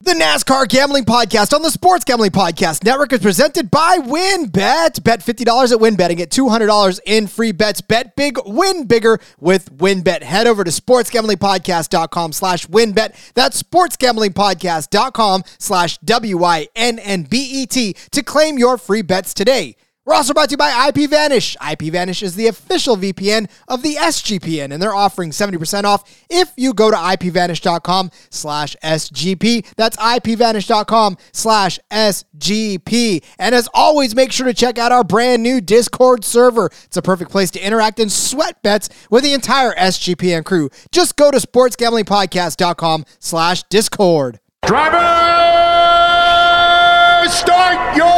The NASCAR Gambling Podcast on the Sports Gambling Podcast Network is presented by WynnBET. Bet $50 at WynnBET and get $200 in free bets. Bet big, win bigger with WynnBET. Head over to sportsgamblingpodcast.com slash WynnBET. That's sportsgamblingpodcast.com slash W-I-N-N-B-E-T to claim your free bets today. We're also brought to you by IPVanish. IPVanish is the official VPN of the SGPN, and they're offering 70% off if you go to IPVanish.com slash SGP. That's IPVanish.com slash SGP. And as always, make sure to check out our brand new Discord server. It's a perfect place to interact and sweat bets with the entire SGPN crew. Just go to sportsgamblingpodcast.com slash Discord. Driver, start your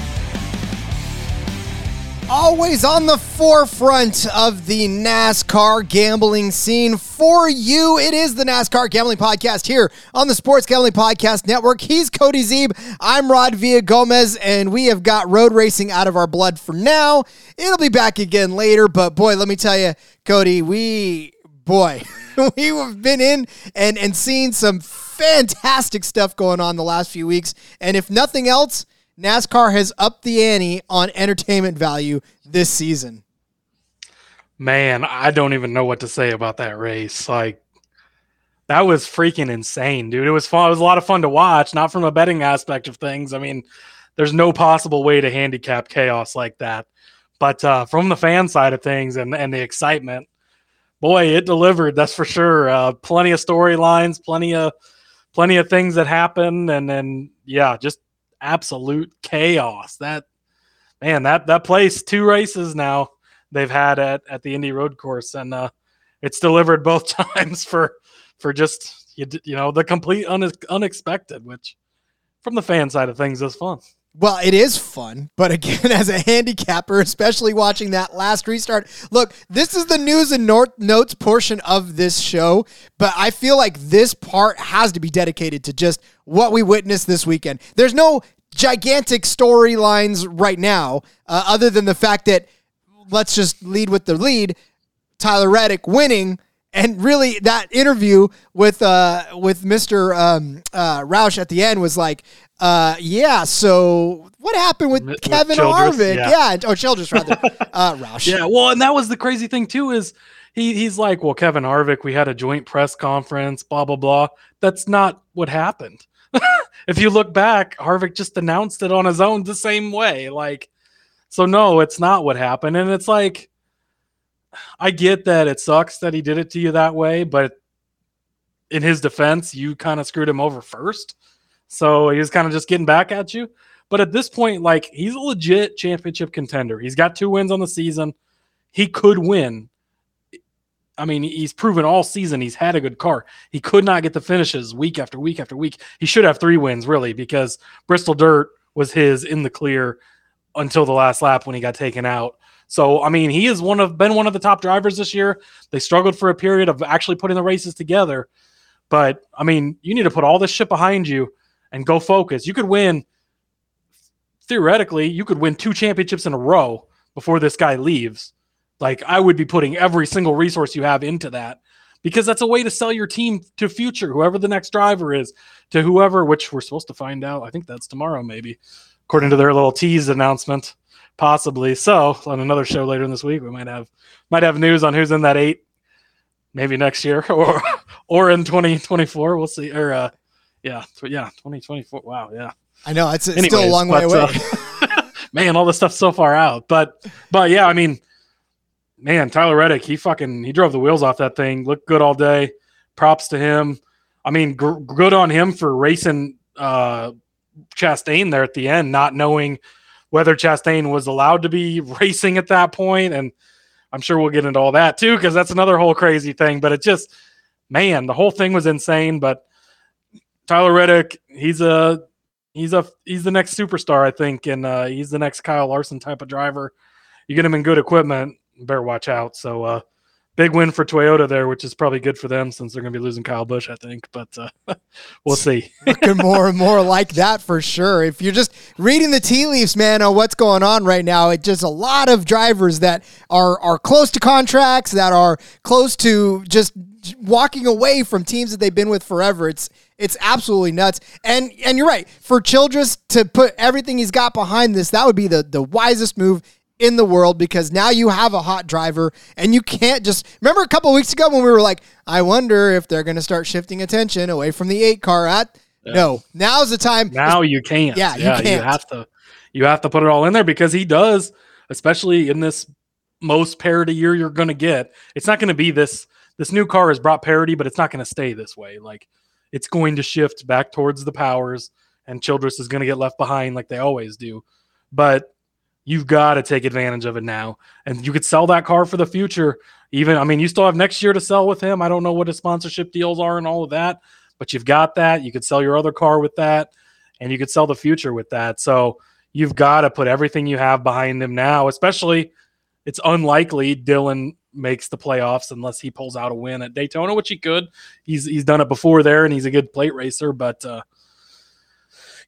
Always on the forefront of the NASCAR gambling scene for you. It is the NASCAR Gambling Podcast here on the Sports Gambling Podcast Network. He's Cody Zeeb. I'm Rod Villagomez, and we have got road racing out of our blood for now. It'll be back again later, but boy, let me tell you, Cody, we boy, we have been in and and seen some fantastic stuff going on the last few weeks. And if nothing else, NASCAR has upped the ante on entertainment value this season. Man, I don't even know what to say about that race. Like that was freaking insane, dude. It was fun. It was a lot of fun to watch, not from a betting aspect of things. I mean, there's no possible way to handicap chaos like that. But uh, from the fan side of things and, and the excitement, boy, it delivered. That's for sure. Uh, plenty of storylines, plenty of plenty of things that happened, and then yeah, just absolute chaos. That man, that that place, two races now they've had at, at the Indy Road Course, and uh, it's delivered both times for for just you, you know the complete une- unexpected, which from the fan side of things is fun. Well, it is fun, but again, as a handicapper, especially watching that last restart, look, this is the news and nor- notes portion of this show, but I feel like this part has to be dedicated to just what we witnessed this weekend. There's no gigantic storylines right now, uh, other than the fact that let's just lead with the lead. Tyler Reddick winning, and really that interview with uh with Mister um, uh, Roush at the end was like, uh, yeah. So what happened with, With- Kevin Childress, Harvick? yeah. Yeah, or Childress rather. uh, Roush. Yeah, well, and that was the crazy thing too is he he's like, well, Kevin Harvick, we had a joint press conference, blah blah blah. That's not what happened. if you look back, Harvick just announced it on his own the same way. Like, so no, it's not what happened. And it's like, I get that it sucks that he did it to you that way, but in his defense, you kind of screwed him over first. So he was kind of just getting back at you. But at this point, like he's a legit championship contender. He's got two wins on the season. He could win. I mean, he's proven all season he's had a good car. He could not get the finishes week after week after week. He should have three wins, really, because Bristol Dirt was his in the clear until the last lap when he got taken out. So, I mean, he has one of been one of the top drivers this year. They struggled for a period of actually putting the races together. But I mean, you need to put all this shit behind you and go focus. You could win theoretically, you could win two championships in a row before this guy leaves. Like I would be putting every single resource you have into that because that's a way to sell your team to future, whoever the next driver is, to whoever, which we're supposed to find out. I think that's tomorrow, maybe, according to their little tease announcement, possibly. So on another show later in this week, we might have might have news on who's in that eight, maybe next year or or in 2024. We'll see. Or uh, yeah, yeah, 2024. Wow, yeah. I know it's, it's still a long way away. Uh, man, all this stuff's so far out. But but yeah, I mean, man, Tyler Reddick, he fucking he drove the wheels off that thing. Looked good all day. Props to him. I mean, gr- good on him for racing uh, Chastain there at the end, not knowing whether Chastain was allowed to be racing at that point, and I'm sure we'll get into all that too because that's another whole crazy thing. But it just, man, the whole thing was insane. But Tyler Reddick, he's a he's a he's the next superstar, I think, and uh, he's the next Kyle Larson type of driver. You get him in good equipment, better watch out. So uh, big win for Toyota there, which is probably good for them since they're going to be losing Kyle Busch, I think. But uh, we'll see. Looking more and more like that for sure. If you're just reading the tea leaves, man, on what's going on right now, it's just a lot of drivers that are are close to contracts, that are close to just walking away from teams that they've been with forever. It's it's absolutely nuts. And and you're right. For Childress to put everything he's got behind this, that would be the the wisest move in the world because now you have a hot driver and you can't just remember a couple weeks ago when we were like, I wonder if they're going to start shifting attention away from the eight car at. Yeah. No, now's the time. Now you can't. Yeah, you can't. You have to. You have to put it all in there because he does, especially in this most parity year you're going to get. It's not going to be this. This new car has brought parity, but it's not going to stay this way. Like it's going to shift back towards the powers, and Childress is going to get left behind like they always do. But You've got to take advantage of it now. And you could sell that car for the future. Even, I mean, you still have next year to sell with him. I don't know what his sponsorship deals are and all of that, but you've got that. You could sell your other car with that, and you could sell the future with that. So you've got to put everything you have behind him now, especially it's unlikely Dillon makes the playoffs unless he pulls out a win at Daytona, which he could. He's he's done it before there, and he's a good plate racer. But uh,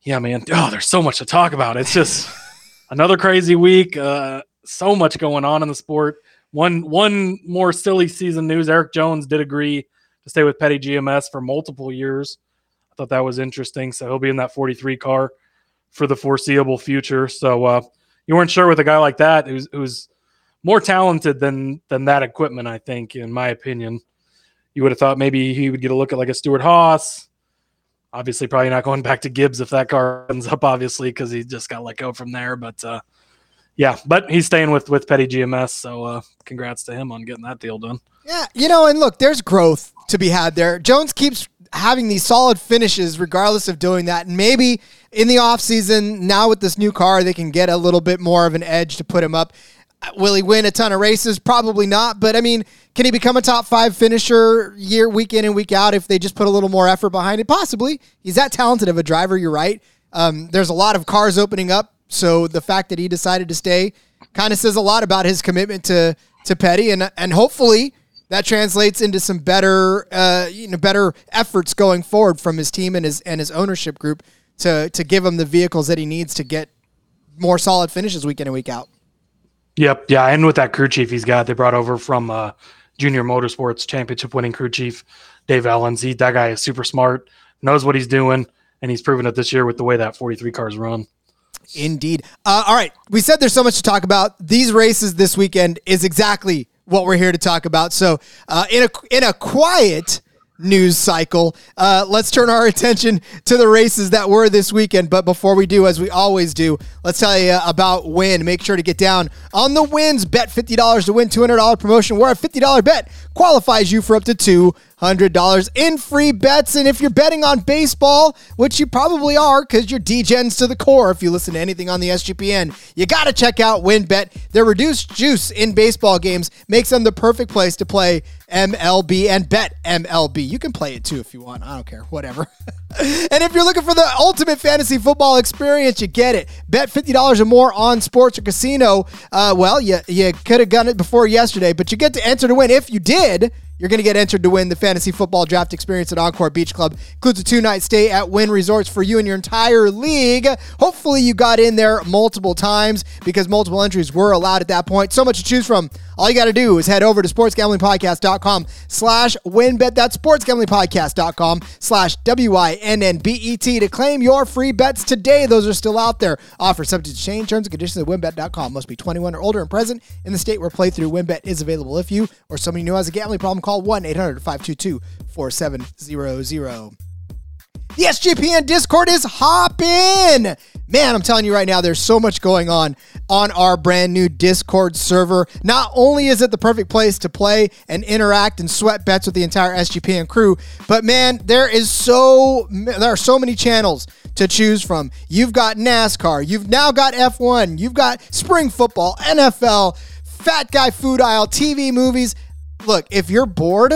yeah, man, oh, there's so much to talk about. It's just another crazy week. Uh, so much going on in the sport. One one more silly season news. Erik Jones did agree to stay with Petty GMS for multiple years. I thought that was interesting. So he'll be in that 43 car for the foreseeable future. So uh, you weren't sure with a guy like that who's who's more talented than than that equipment. I think, in my opinion, you would have thought maybe he would get a look at like a Stewart-Haas, obviously probably not going back to Gibbs if that car ends up, obviously, because he just got let go from there. But uh, yeah, but he's staying with with Petty GMS, so uh, congrats to him on getting that deal done. Yeah, you know, and look, there's growth to be had there. Jones keeps having these solid finishes regardless of doing that. And maybe in the offseason, now with this new car, they can get a little bit more of an edge to put him up. Will he win a ton of races? Probably not. But I mean, can he become a top five finisher year, week in and week out if they just put a little more effort behind it? Possibly. He's that talented of a driver. You're right. Um, there's a lot of cars opening up. So the fact that he decided to stay kind of says a lot about his commitment to to Petty, and and hopefully that translates into some better uh, you know better efforts going forward from his team and his and his ownership group to to give him the vehicles that he needs to get more solid finishes week in and week out. Yep. Yeah. And with that crew chief he's got, they brought over from uh, Junior Motorsports championship winning crew chief, Dave Elenz. He, that guy is super smart, knows what he's doing, and he's proven it this year with the way that 43 cars run. Indeed. Uh, all right. We said there's so much to talk about. These races this weekend is exactly what we're here to talk about. So, uh, in a in a quiet news cycle. Uh, let's turn our attention to the races that were this weekend. But before we do, as we always do, let's tell you about Win. Make sure to get down on the wins. Bet $50 to win $200 promotion where a $50 bet qualifies you for up to two $100 in free bets. And if you're betting on baseball, which you probably are because you're degens to the core if you listen to anything on the SGPN, you got to check out WynnBET. Their reduced juice in baseball games makes them the perfect place to play MLB and bet MLB. You can play it too if you want. I don't care. Whatever. and if you're looking for the ultimate fantasy football experience, you get it. Bet $50 or more on sports or casino. Uh, well, you, you could have done it before yesterday, but you get to enter to win. If you did, you're going to get entered to win the fantasy football draft experience at Encore Beach Club. Includes a two night stay at Wynn Resorts for you and your entire league. Hopefully, you got in there multiple times because multiple entries were allowed at that point. So much to choose from. All you got to do is head over to sportsgamblingpodcast.com slash WynnBET. That's sportsgamblingpodcast.com slash W-I-N-N-B-E-T to claim your free bets today. Those are still out there. Offer subject to change. Terms and conditions at wynnbet.com. Must be 21 or older and present in the state where playthrough wynnbet is available. If you or somebody new has a gambling problem, call 1-800-522-4700. The SGPN Discord is hopping. Man, I'm telling you right now, there's so much going on on our brand new Discord server. Not only is it the perfect place to play and interact and sweat bets with the entire SGPN crew, but man, there is so there are so many channels to choose from. You've got NASCAR, you've now got F1, you've got spring football, NFL, Fat Guy Food Aisle, TV, movies. Look, if you're bored,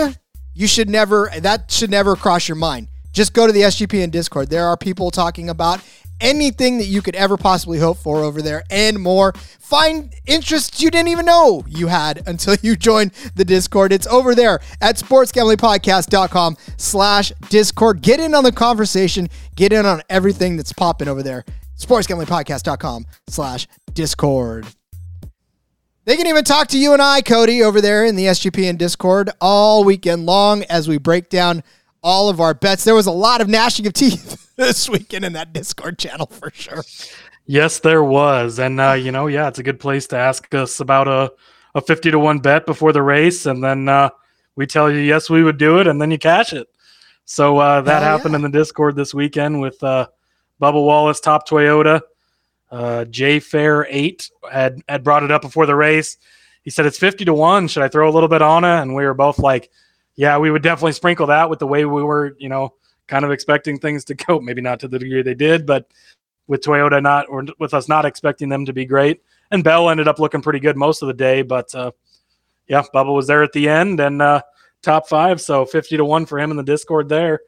you should never that should never cross your mind. Just go to the SGPN Discord. There are people talking about anything that you could ever possibly hope for over there and more. Find interests you didn't even know you had until you joined the Discord. It's over there at sportsgamblingpodcast.com slash Discord. Get in on the conversation. Get in on everything that's popping over there. sportsgamblingpodcast.com slash Discord. They can even talk to you and I, Cody, over there in the SGPN Discord all weekend long as we break down all of our bets. There was a lot of gnashing of teeth this weekend in that Discord channel for sure. Yes, there was, and uh, you know, yeah, it's a good place to ask us about a a fifty to one bet before the race, and then uh, we tell you yes, we would do it, and then you cash it. So uh, that Hell happened yeah. in the Discord this weekend with uh, Bubba Wallace, Top Toyota, uh, J Fair eight had had brought it up before the race. He said it's fifty to one. Should I throw a little bit on it? And we were both like, yeah, we would definitely sprinkle that with the way we were, you know, kind of expecting things to go. Maybe not to the degree they did, but with Toyota not or with us not expecting them to be great. And Bell ended up looking pretty good most of the day, but uh, yeah, Bubba was there at the end and uh, top five, so fifty to one for him in the Discord there.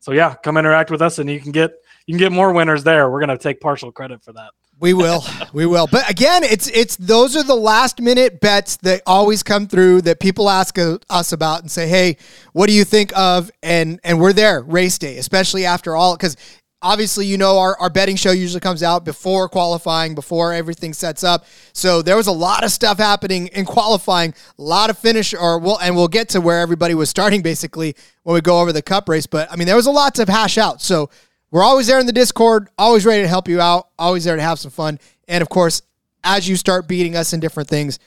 So yeah, come interact with us, and you can get you can get more winners there. We're gonna take partial credit for that. We will. We will. But again, it's it's those are the last minute bets that always come through that people ask us about and say, "Hey, what do you think of?" and and we're there race day, especially after all cuz obviously you know our, our betting show usually comes out before qualifying, before everything sets up. So there was a lot of stuff happening in qualifying, a lot of finish or we'll and we'll get to where everybody was starting basically when we go over the cup race, but I mean there was a lot to hash out. So we're always there in the Discord, always ready to help you out, always there to have some fun. And of course, as you start beating us in different things,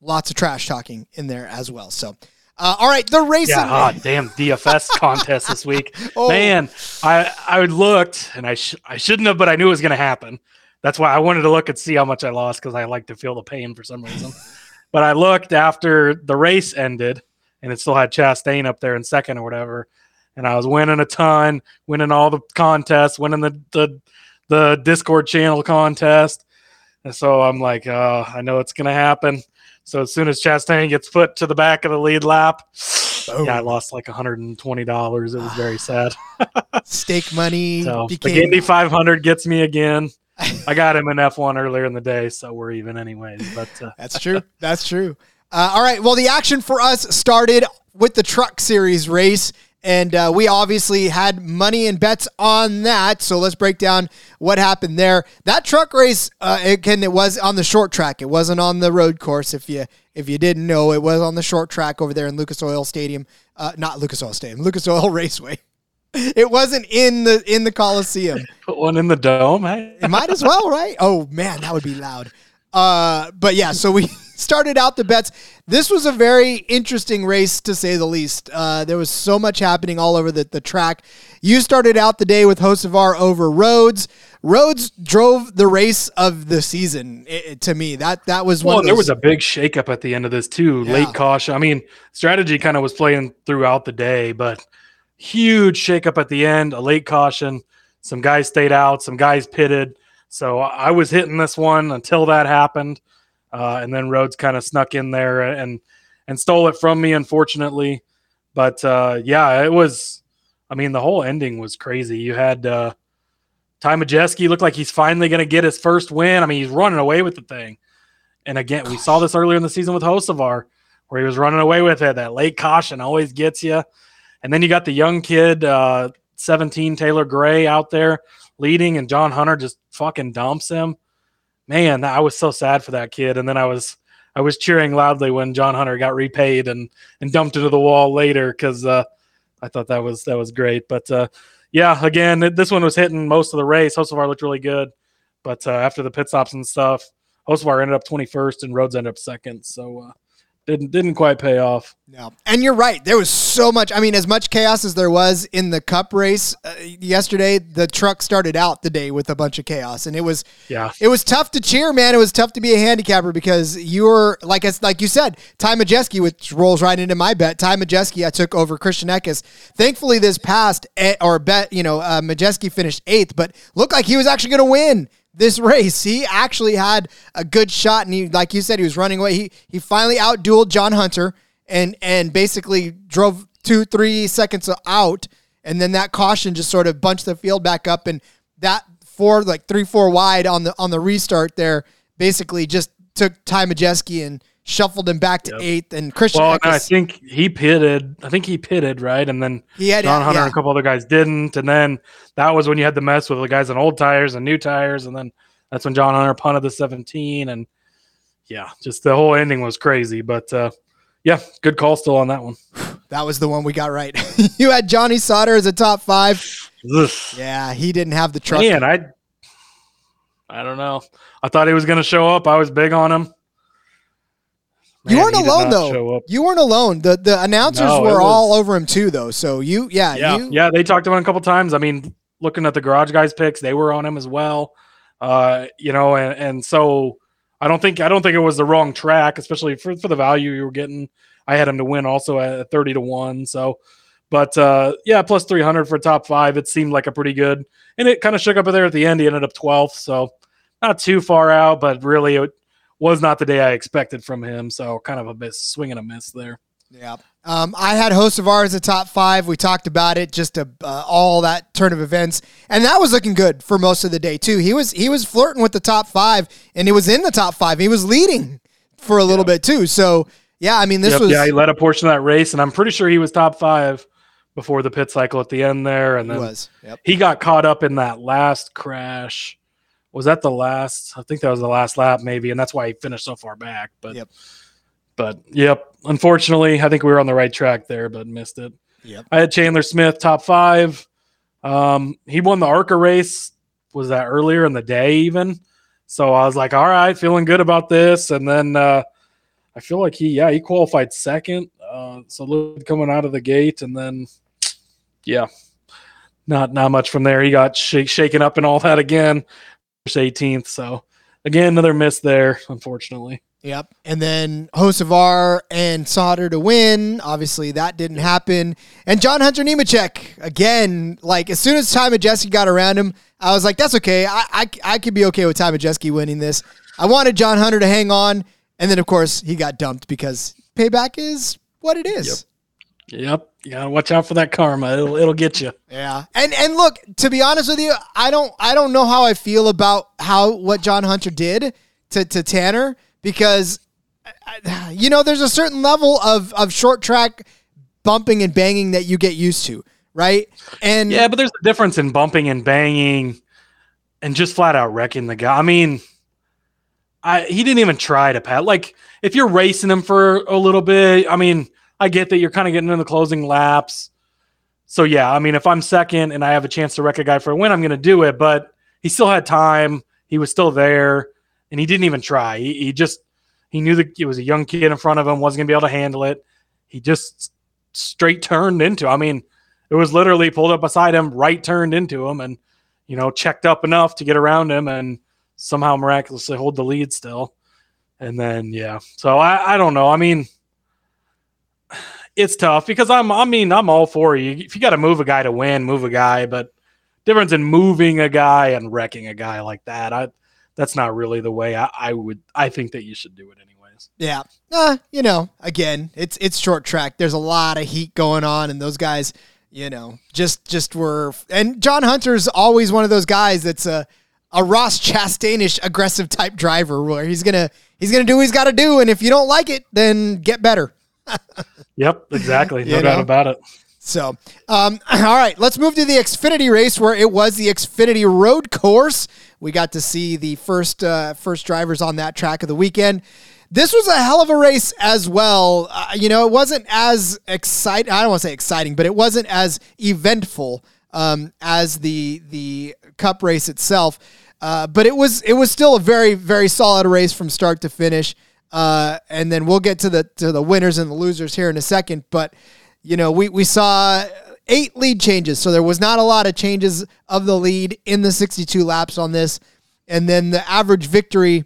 lots of trash talking in there as well. So, uh, all right, the racing. Yeah, ah, damn DFS contest this week. Oh. Man, I I looked and I sh- I shouldn't have, but I knew it was going to happen. That's why I wanted to look and see how much I lost because I like to feel the pain for some reason. but I looked after the race ended and it still had Chastain up there in second or whatever, and I was winning a ton, winning all the contests, winning the the the Discord channel contest. And so I'm like, oh, I know it's gonna happen. So as soon as Chastain gets put to the back of the lead lap, yeah, I lost like $120. It was very sad. stake money So the became. Indy 500 gets me again. I got him in F1 earlier in the day, so we're even anyways. But uh, That's true. That's true. Uh, all right. Well, the action for us started with the Truck Series race, and uh, we obviously had money and bets on that. So let's break down what happened there. That truck race, uh, again, it was on the short track. It wasn't on the road course. If you if you didn't know, it was on the short track over there in Lucas Oil Stadium. Uh, not Lucas Oil Stadium, Lucas Oil Raceway. It wasn't in the in the Coliseum. put one in the dome. Hey? It might as well, right? Oh man, that would be loud. Uh, but yeah, so we started out the bets. This was a very interesting race to say the least. Uh, there was so much happening all over the, the track. You started out the day with Hocevar over Rhodes. Rhodes drove the race of the season i- i- to me. That that was one. Well, of there was a big shakeup at the end of this too. Yeah. Late caution. I mean, strategy kind of was playing throughout the day, but huge shakeup at the end. A late caution. Some guys stayed out. Some guys pitted. So I was hitting this one until that happened, uh, and then Rhodes kind of snuck in there and and stole it from me, unfortunately. But uh, yeah, it was. I mean, the whole ending was crazy. You had uh, Ty Majeski looked like he's finally going to get his first win. I mean, he's running away with the thing. And again, we saw this earlier in the season with Hocevar, where he was running away with it. That late caution always gets you. And then you got the young kid, uh, 17 Taylor Gray out there leading, and John Hunter just fucking dumps him. Man, I was so sad for that kid. And then I was I was cheering loudly when John Hunter got repaid and and dumped into the wall later because uh, I thought that was that was great. But uh, yeah, again, this one was hitting most of the race. Hocevar looked really good, but uh, after the pit stops and stuff, Hocevar ended up 21st and Rhodes ended up second. So uh, didn't didn't quite pay off. No. And you're right. There was so much. I mean, as much chaos as there was in the cup race uh, yesterday, the truck started out the day with a bunch of chaos. And it was Yeah. it was tough to cheer, man. It was tough to be a handicapper because you were like as like you said, Ty Majeski, which rolls right into my bet. Ty Majeski, I took over Christian Eckes. Thankfully, this past eh, or bet, you know, uh, Majeski finished eighth, but looked like he was actually going to win this race. He actually had a good shot, and he, like you said, he was running away. He he finally outdueled John Hunter and and basically drove two three seconds out, and then that caution just sort of bunched the field back up, and that four like three four wide on the on the restart there basically just took Ty Majeski and shuffled him back to Yep. eighth, and Christian. Well, and I think he pitted. I think he pitted right, and then He had- John Hunter yeah. and a couple other guys didn't, and then that was when you had the mess with the guys on old tires and new tires, and then that's when John Hunter punted the 17, and yeah, just the whole ending was crazy. But uh, yeah, good call still on that one. that was the one we got right. you had Johnny Sauter as a top five. Ugh. Yeah, he didn't have the truck. Man, I I don't know. I thought he was going to show up. I was big on him. You weren't alone though. You weren't alone. The the announcers No, were was- all over him too, though. So you, yeah, yeah, you, yeah, they talked about him a couple times. I mean, looking at the garage guys picks, they were on him as well. Uh, you know, and, and so I don't think I don't think it was the wrong track, especially for, for the value you were getting. I had him to win also at thirty to one. So, but uh, yeah, plus three hundred for top five. It seemed like a pretty good, and it kind of shook up there at the end. He ended up twelfth, so not too far out, but really it was not the day I expected from him. So kind of a miss, swing and a miss there. Yeah. Um, I had Hocevar as a top five. We talked about it, just a, uh, all that turn of events, and that was looking good for most of the day too. He was he was flirting with the top five, and he was in the top five. He was leading for a little bit too. So yeah, I mean this Yep, was yeah, he led a portion of that race, and I'm pretty sure he was top five before the pit cycle at the end there, and he then was. Yep. he got caught up in that last crash. Was that the last? I think that was the last lap, maybe, and that's why he finished so far back. But, Yep. but yep. Unfortunately, I think we were on the right track there, but missed it. Yep. I had Chandler Smith top five. Um, he won the ARCA race. Was that earlier in the day even? So I was like, all right, feeling good about this. And then uh, I feel like he, yeah, he qualified second. Uh, so coming out of the gate, and then yeah, not not much from there. He got sh- shaken up and all that again. 18th. So again, another miss there, unfortunately. Yep. And then Hocevar and Sauter to win. Obviously, that didn't happen. And John Hunter Nemechek, again, like as soon as Ty Majeski got around him, I was like, that's okay. I, I, I could be okay with Ty Majeski winning this. I wanted John Hunter to hang on. And then, of course, he got dumped because payback is what it is. Yep, you gotta watch out for that karma. It'll it'll get you. Yeah. And and look, to be honest with you, I don't I don't know how I feel about how what John Hunter did to to Tanner because I- you know, there's a certain level of of short track bumping and banging that you get used to, right? And Yeah, but there's a difference in bumping and banging, and just flat out wrecking the guy. I mean, I he didn't even try to pat. Like if you're racing him for a little bit, I mean, I get that you're kind of getting in the closing laps. So yeah, I mean, if I'm second and I have a chance to wreck a guy for a win, I'm going to do it. But he still had time. He was still there, and he didn't even try. He, he just he knew that it was a young kid in front of him, wasn't going to be able to handle it. He just straight turned into. I mean, it was literally pulled up beside him, right turned into him, and you know checked up enough to get around him, and somehow miraculously hold the lead still. And then yeah, so I I don't know. I mean, it's tough because I'm I mean I'm all for you. If you got to move a guy to win, move a guy, but difference in moving a guy and wrecking a guy like that, I that's not really the way I, I would I think that you should do it anyways. Yeah. Uh, you know, again, it's it's short track. There's a lot of heat going on and those guys, you know, just just were and John Hunter's always one of those guys that's a a Ross Chastainish aggressive type driver where he's to he's to do what he's got to do and if you don't like it, then get better. Yep, exactly. You No doubt know? about it. So, um, all right, let's move to the Xfinity race where it was the Xfinity Road Course. We got to see the first uh, first drivers on that track of the weekend. This was a hell of a race as well. Uh, you know, it wasn't as exciting. I don't want to say exciting, but it wasn't as eventful um, as the the Cup race itself. Uh, but it was it was still a very very solid race from start to finish. Uh, and then we'll get to the to the winners and the losers here in a second. But you know, we we saw eight lead changes, so there was not a lot of changes of the lead in the 62 laps on this, and then the average victory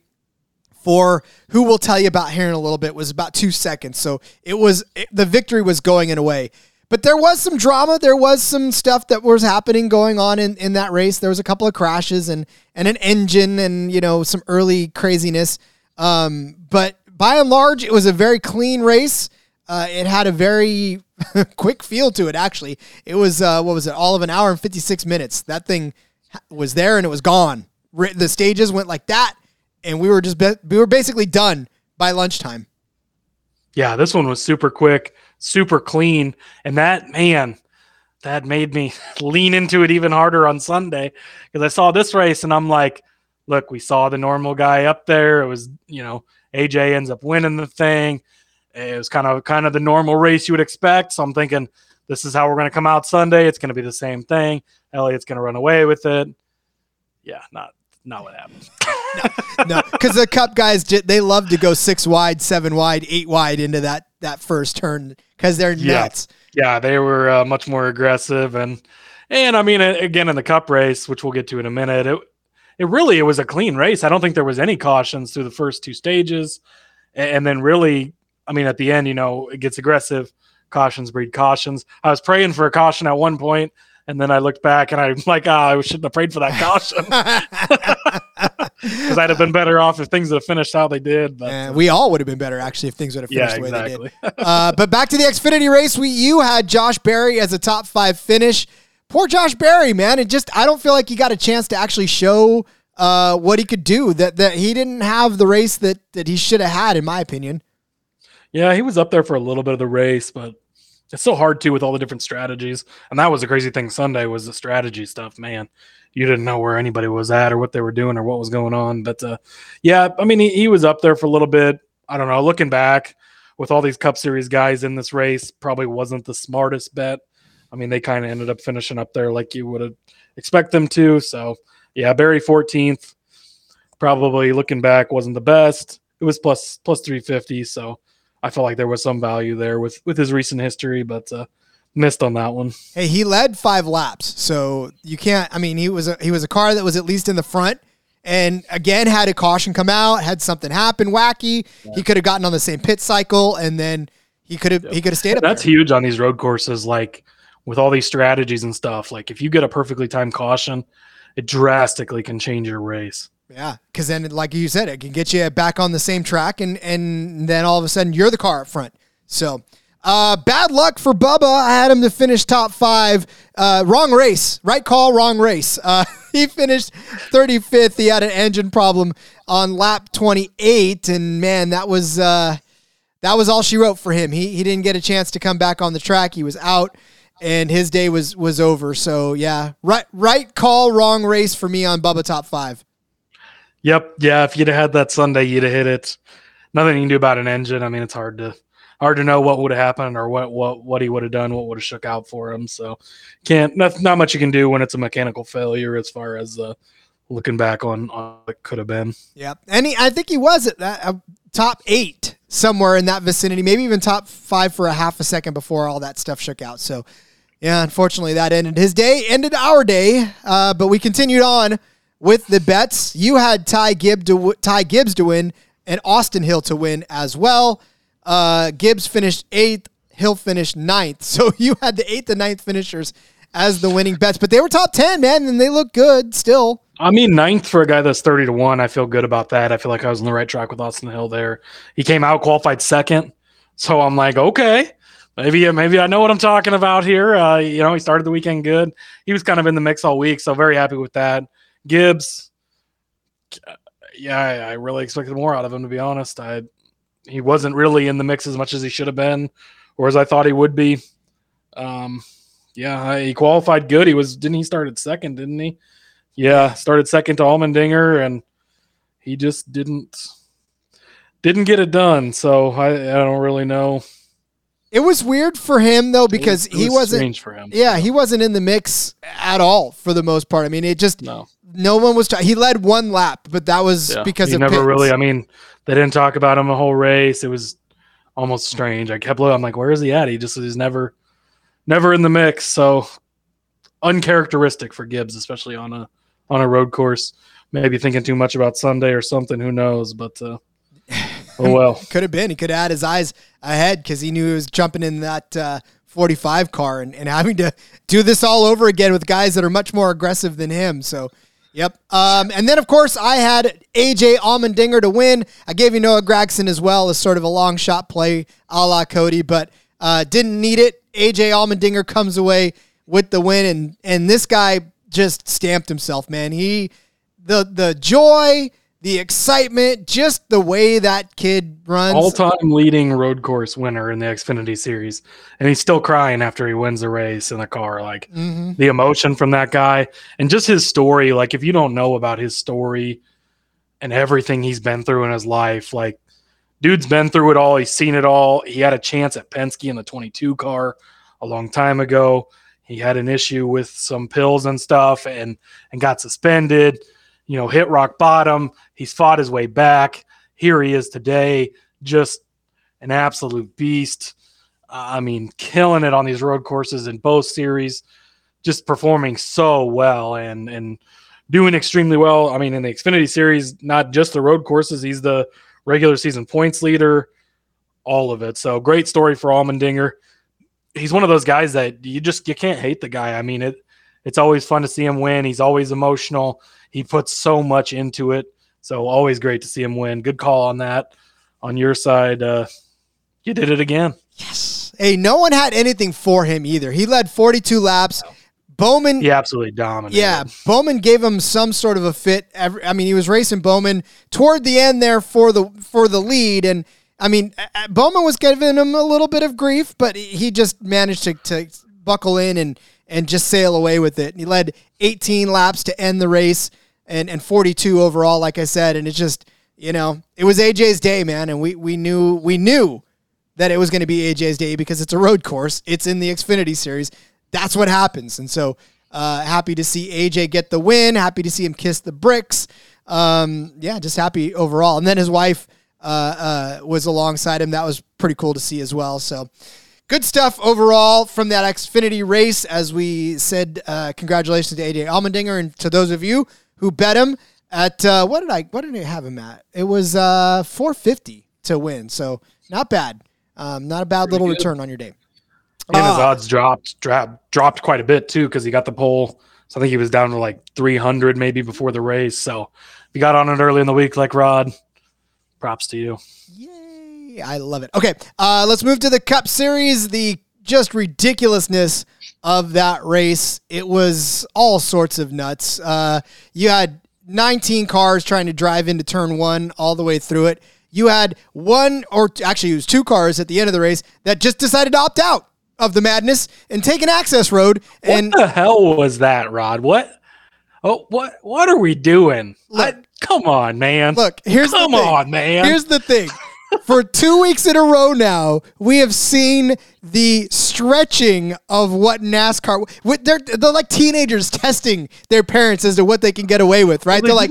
for who we'll tell you about here in a little bit was about two seconds. So it was it, the victory was going in a way. But there was some drama. There was some stuff that was happening going on in, in that race. There was a couple of crashes and and an engine and you know some early craziness. Um, but by and large, it was a very clean race. Uh, it had a very quick feel to it. Actually, it was uh, what was it? All of an hour and fifty six minutes. That thing was there and it was gone. The stages went like that, and we were just be- we were basically done by lunchtime. Yeah, this one was super quick super clean. And that, man, that made me lean into it even harder on Sunday because I saw this race and I'm like, look, we saw the normal guy up there. It was, you know, AJ ends up winning the thing. It was kind of kind of the normal race you would expect. So I'm thinking this is how we're going to come out Sunday. It's going to be the same thing. Elliott's going to run away with it. Yeah, not not what happened. no, because the Cup guys they love to go six wide, seven wide, eight wide into that that first turn because they're nuts. Yeah, they were uh, much more aggressive and and I mean again in the Cup race, which we'll get to in a minute, it it really it was a clean race. I don't think there was any cautions through the first two stages, and then really, I mean at the end, you know, it gets aggressive. Cautions breed cautions. I was praying for a caution at one point, and then I looked back and I'm like, ah, I shouldn't have prayed for that caution. Because I'd have been better off if things had finished how they did. But uh, we all would have been better actually if things would have finished yeah, the way exactly. they did. uh, but back to the Xfinity race, we you had Josh Berry as a top five finish. Poor Josh Berry, man. It just I don't feel like he got a chance to actually show uh, what he could do. That that he didn't have the race that that he should have had, in my opinion. Yeah, he was up there for a little bit of the race, but it's so hard too with all the different strategies. And that was the crazy thing Sunday was the strategy stuff, man. You didn't know where anybody was at or what they were doing or what was going on. But uh, yeah, I mean, he, he was up there for a little bit. I don't know. Looking back with all these Cup Series guys in this race, probably wasn't the smartest bet. I mean, they kind of ended up finishing up there like you would expect them to. So yeah, Berry 14th, probably looking back wasn't the best. It was plus plus 350. So I felt like there was some value there with with his recent history, but uh, missed on that one. Hey, he led five laps, so you can't. I mean, he was a, he was a car that was at least in the front, and again had a caution come out, had something happen wacky. Yeah. He could have gotten on the same pit cycle, and then he could have yep. he could have stayed up. That's there. huge on these road courses, like with all these strategies and stuff. Like if you get a perfectly timed caution, it drastically can change your race. Yeah, because then, like you said, it can get you back on the same track, and and then all of a sudden you're the car up front. So, uh, bad luck for Bubba. I had him to finish top five. Uh, wrong race, right call, wrong race. Uh, he finished 35th. He had an engine problem on lap 28, and man, that was uh, that was all she wrote for him. He he didn't get a chance to come back on the track. He was out and his day was was over. So yeah, right right call, wrong race for me on Bubba top five. Yep. Yeah. If you'd have had that Sunday, you'd have hit it. Nothing you can do about an engine. I mean, it's hard to hard to know what would have happened or what what what he would have done, what would have shook out for him. So can't not, not much you can do when it's a mechanical failure as far as uh, looking back on, on what could have been. Yep. And he, I think he was at that, uh, top eight somewhere in that vicinity, maybe even top five for a half a second before all that stuff shook out. So yeah, unfortunately that ended his day, ended our day, uh, but we continued on with the bets. You had Ty, Gibb to, Ty Gibbs to win and Austin Hill to win as well. Uh, Gibbs finished eighth, Hill finished ninth. So you had the eighth and ninth finishers as the winning bets, but they were top 10, man, and they look good still. I mean, ninth for a guy that's 30 to 1. I feel good about that. I feel like I was on the right track with Austin Hill there. He came out qualified second. So I'm like, okay, maybe maybe I know what I'm talking about here. Uh, you know, he started the weekend good. He was kind of in the mix all week, so very happy with that. Gibbs, yeah, I really expected more out of him to be honest. I he wasn't really in the mix as much as he should have been, or as I thought he would be. Um, yeah, he qualified good. He was didn't he started second, didn't he? Yeah, started second to Allmendinger, and he just didn't didn't get it done. So I, I don't really know. It was weird for him though because was- he was wasn't. strange for him. Yeah, he wasn't in the mix at all for the most part. I mean, it just No. no one was. He led one lap, but that was Yeah. because he never really. I mean, they didn't talk about him the whole race. It was almost strange. I kept looking. I'm like, where is he at? He just is never, never in the mix. So uncharacteristic for Gibbs, especially on a on a road course. Maybe thinking too much about Sunday or something. Who knows? But uh, oh well. Could have been. He could have had his eyes ahead because he knew he was jumping in that uh, 45 car and, and having to do this all over again with guys that are much more aggressive than him. So, yep. Um, and then, of course, I had AJ Allmendinger to win. I gave you Noah Gragson as well as sort of a long shot play a la Cody, but uh, didn't need it. AJ Allmendinger comes away with the win, and, and this guy just stamped himself, man. He the the joy, the excitement, just the way that kid runs. All time leading road course winner in the Xfinity series. And he's still crying after he wins the race in the car. Like Mhm. the emotion from that guy and just his story. Like, if you don't know about his story and everything he's been through in his life, like, dude's been through it all. He's seen it all. He had a chance at Penske in the 22 car a long time ago. He had an issue with some pills and stuff and and got suspended. You know, hit rock bottom. He's fought his way back. Here he is today, just an absolute beast. I mean, killing it on these road courses in both series, just performing so well and and doing extremely well. I mean, in the Xfinity series, not just the road courses, he's the regular season points leader, all of it. So great story for Allmendinger. He's one of those guys that you just you can't hate the guy. I mean, it it's always fun to see him win. He's always emotional. He puts so much into it. So always great to see him win. Good call on that. On your side, uh, you did it again. Yes. Hey, no one had anything for him either. He led 42 laps. Bowman, He absolutely dominated. yeah, Bowman gave him some sort of a fit. Every, I mean, he was racing Bowman toward the end there for the for the lead, and I mean, Bowman was giving him a little bit of grief, but he just managed to, to buckle in and and just sail away with it. And he led 18 laps to end the race, and and 42 overall, like I said. And it just, you know, it was AJ's day, man, and we we knew we knew that it was going to be AJ's day because it's a road course. It's in the Xfinity series. That's what happens. And so uh, happy to see AJ get the win. Happy to see him kiss the bricks. Um, yeah, just happy overall. And then his wife uh, uh, was alongside him. That was pretty cool to see as well. So good stuff overall from that Xfinity race. As we said, uh, congratulations to AJ Allmendinger and to those of you who bet him at uh, what did I what did I have him at? It was uh, 450 to win. So not bad. Um, not a bad little good. return on your day. And his Ah. odds dropped, dropped, dropped quite a bit too because he got the pole. So I think he was down to like 300 maybe before the race. So if you got on it early in the week, like Rod, props to you. Yay! I love it. Okay, uh, let's move to the Cup Series. The just ridiculousness of that race. It was all sorts of nuts. Uh, you had 19 cars trying to drive into turn one all the way through it. You had one, or actually, it was two cars at the end of the race that just decided to opt out of the madness and take an access road. And what the hell was that, Rod? What? Oh, what? What are we doing? Look- I- come on, man. look, here's come the thing. on, man. Here's the thing. For two weeks in a row now, we have seen the stretching of what NASCAR. What they're they're like teenagers testing their parents as to what they can get away with, right? They're like,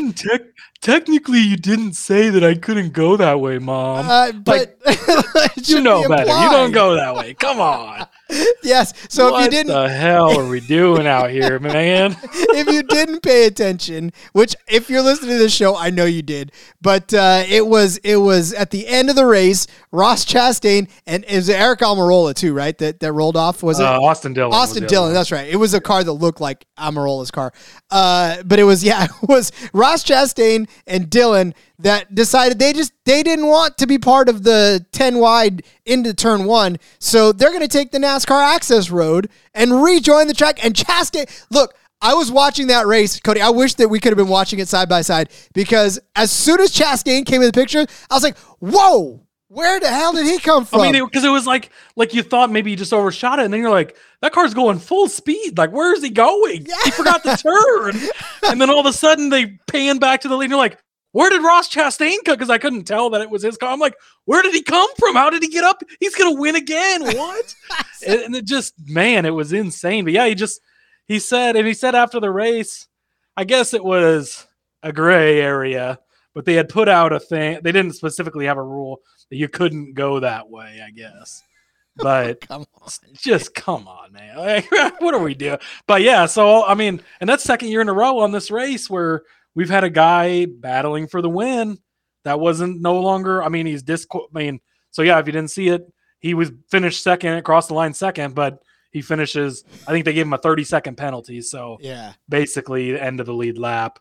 technically, you didn't say that I couldn't go that way, mom. uh, but it you know be better. You don't go that way. Come on. Yes. So what if you didn't, the hell are we doing out here, man? if you didn't pay attention, which if you're listening to this show, I know you did, but uh, it was it was at the end of the race. Ross Chastain and it was Aric Almirola too, right? That that rolled off was it? Uh, Austin Dillon. Austin Dillon, that's right. It was a car that looked like Almirola's car. Uh, but it was, yeah, it was Ross Chastain and Dillon that decided they just they didn't want to be part of the 10 wide into turn one. So they're gonna take the NASCAR access road and rejoin the track. And Chastain, look, I was watching that race, Cody. I wish that we could have been watching it side by side because as soon as Chastain came in the picture, I was like, whoa, where the hell did he come from? I mean, because it, was like, like you thought maybe you just overshot it, and then you're like, that car's going full speed. Like, where is he going? Yeah. He forgot to turn, and then all of a sudden they pan back to the lead. And you're like, where did Ross Chastain come? Because I couldn't tell that it was his car. I'm like, where did he come from? How did he get up? He's gonna win again. What? and, and it just, man, it was insane. But yeah, he just he said, and he said after the race, I guess it was a gray area, but they had put out a thing. They didn't specifically have a rule that you couldn't go that way, I guess. But Come on. just come on, man. Like, what are we doing? But yeah, so I mean, and that's second year in a row on this race where we've had a guy battling for the win that wasn't no longer. I mean, he's disco. I mean, so yeah, if you didn't see it, he was finished second, across the line second, but he finishes. I think they gave him a 30 second penalty. So Yeah. basically, the end of the lead lap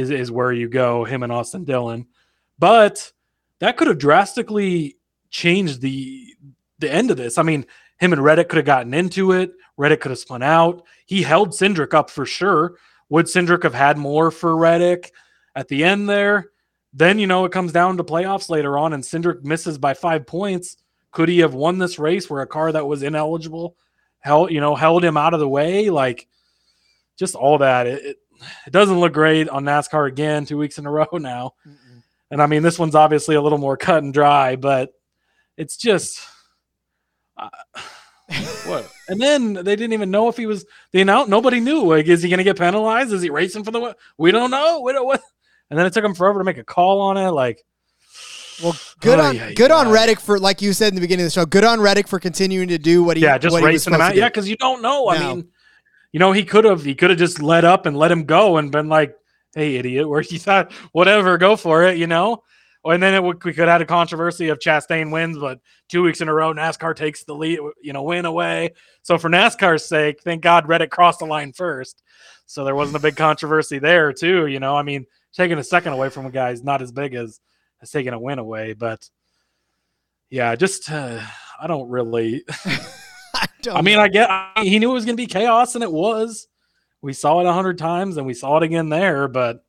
is is where you go. Him and Austin Dillon, but that could have drastically changed the the end of this. I mean, him and Reddick could have gotten into it. Reddick could have spun out. He held Cindric up for sure. Would Cindric have had more for Reddick at the end there? Then you know it comes down to playoffs later on, and Cindric misses by five points. Could he have won this race where a car that was ineligible held you know held him out of the way? Like just all that. It, it, it doesn't look great on NASCAR again, two weeks in a row now. And I mean, this one's obviously a little more cut and dry, but it's just uh, what? And then they didn't even know if he was the announce. Nobody knew. Like, is he going to get penalized? Is he racing for the? We don't know. We don't. What? And then it took him forever to make a call on it. Like, Well, good Ay, on ay, good on ay. Reddick for like you said in the beginning of the show. Good on Reddick for continuing to do what he yeah, just what he was racing him out. to do. Yeah, because you don't know. I mean, you know, he could have he could have just let up and let him go and been like, "Hey, idiot, where you thought whatever, go for it," you know. And then it we could have had a controversy of Chastain wins, but two weeks in a row, NASCAR takes the lead, you know, win away. So for NASCAR's sake, thank God Reddick crossed the line first, so there wasn't a big controversy there too. You know, I mean, taking a second away from a guy is not as big as as taking a win away, but yeah, just uh, I don't really. I, don't I mean. I get I, he knew it was going to be chaos, and it was. We saw it a hundred times, and we saw it again there. But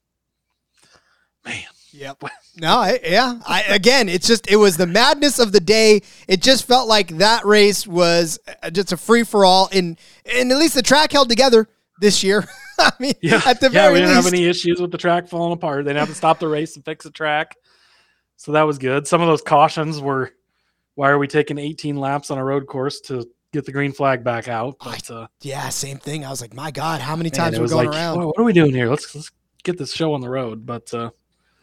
man, Yep. No, I, yeah. I again, it's just it was the madness of the day. It just felt like that race was uh, just a free for all, and and at least the track held together this year. I mean, yeah, at the yeah, very we didn't least. have any issues with the track falling apart. They didn't have to stop the race and fix the track, so that was good. Some of those cautions were, why are we taking 18 laps on a road course to get the green flag back out? But uh, yeah, same thing. I was like, my God, how many man, times we're was going like, around? "What- are we doing here? Let's let's get this show on the road. But uh,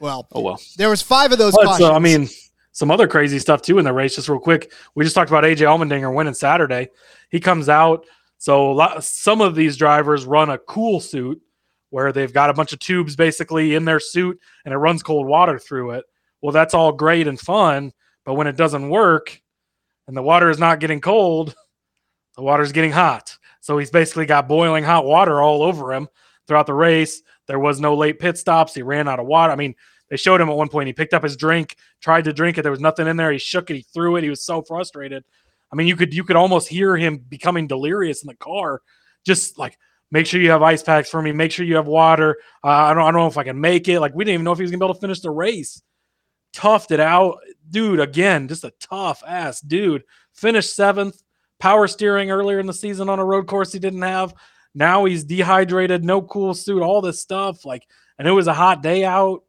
Well, oh well. there was five of those. But, uh, I mean, some other crazy stuff too in the race. Just real quick, we just talked about AJ Allmendinger winning Saturday. He comes out. So a lot, some of these drivers run a cool suit where they've got a bunch of tubes basically in their suit and it runs cold water through it. Well, that's all great and fun, but when it doesn't work and the water is not getting cold, the water's getting hot. So he's basically got boiling hot water all over him throughout the race. There was no late pit stops. He ran out of water. I mean, they showed him at one point. He picked up his drink, tried to drink it. There was nothing in there. He shook it. He threw it. He was so frustrated. I mean, you could you could almost hear him becoming delirious in the car. Just like make sure you have ice packs for me. Make sure you have water. Uh, I don't I don't know if I can make it. Like we didn't even know if he was gonna be able to finish the race. Toughed it out, dude. Again, just a tough ass dude. Finished seventh. Power steering earlier in the season on a road course he didn't have. Now he's dehydrated, no cool suit, all this stuff. Like, and it was a hot day out.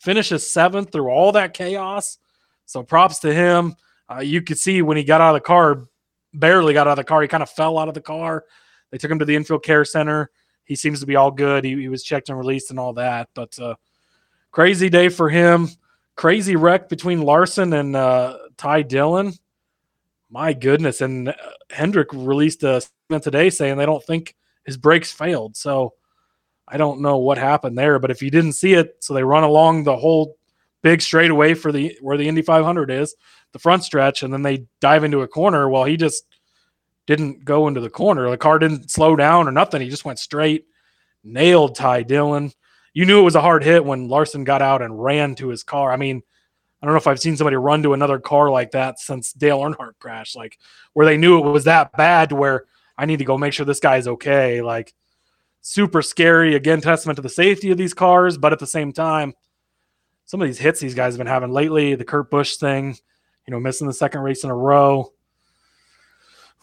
Finishes seventh through all that chaos. So props to him. Uh, you could see when he got out of the car, barely got out of the car. He kind of fell out of the car. They took him to the infield care center. He seems to be all good. He, he was checked and released and all that. But uh, crazy day for him. Crazy wreck between Larson and uh, Ty Dillon. My goodness. And uh, Hendrick released a statement today saying they don't think his brakes failed. So I don't know what happened there. But if you didn't see it, so they run along the whole big straightaway for the where the Indy 500 is, the front stretch, and then they dive into a corner. Well, he just didn't go into the corner. The car didn't slow down or nothing. He just went straight, nailed Ty Dillon. You knew it was a hard hit when Larson got out and ran to his car. I mean, I don't know if I've seen somebody run to another car like that since Dale Earnhardt crashed, like where they knew it was that bad to where I need to go make sure this guy's okay. Like super scary. Again, testament to the safety of these cars, but at the same time, some of these hits these guys have been having lately, the Kurt Busch thing, you know, missing the second race in a row.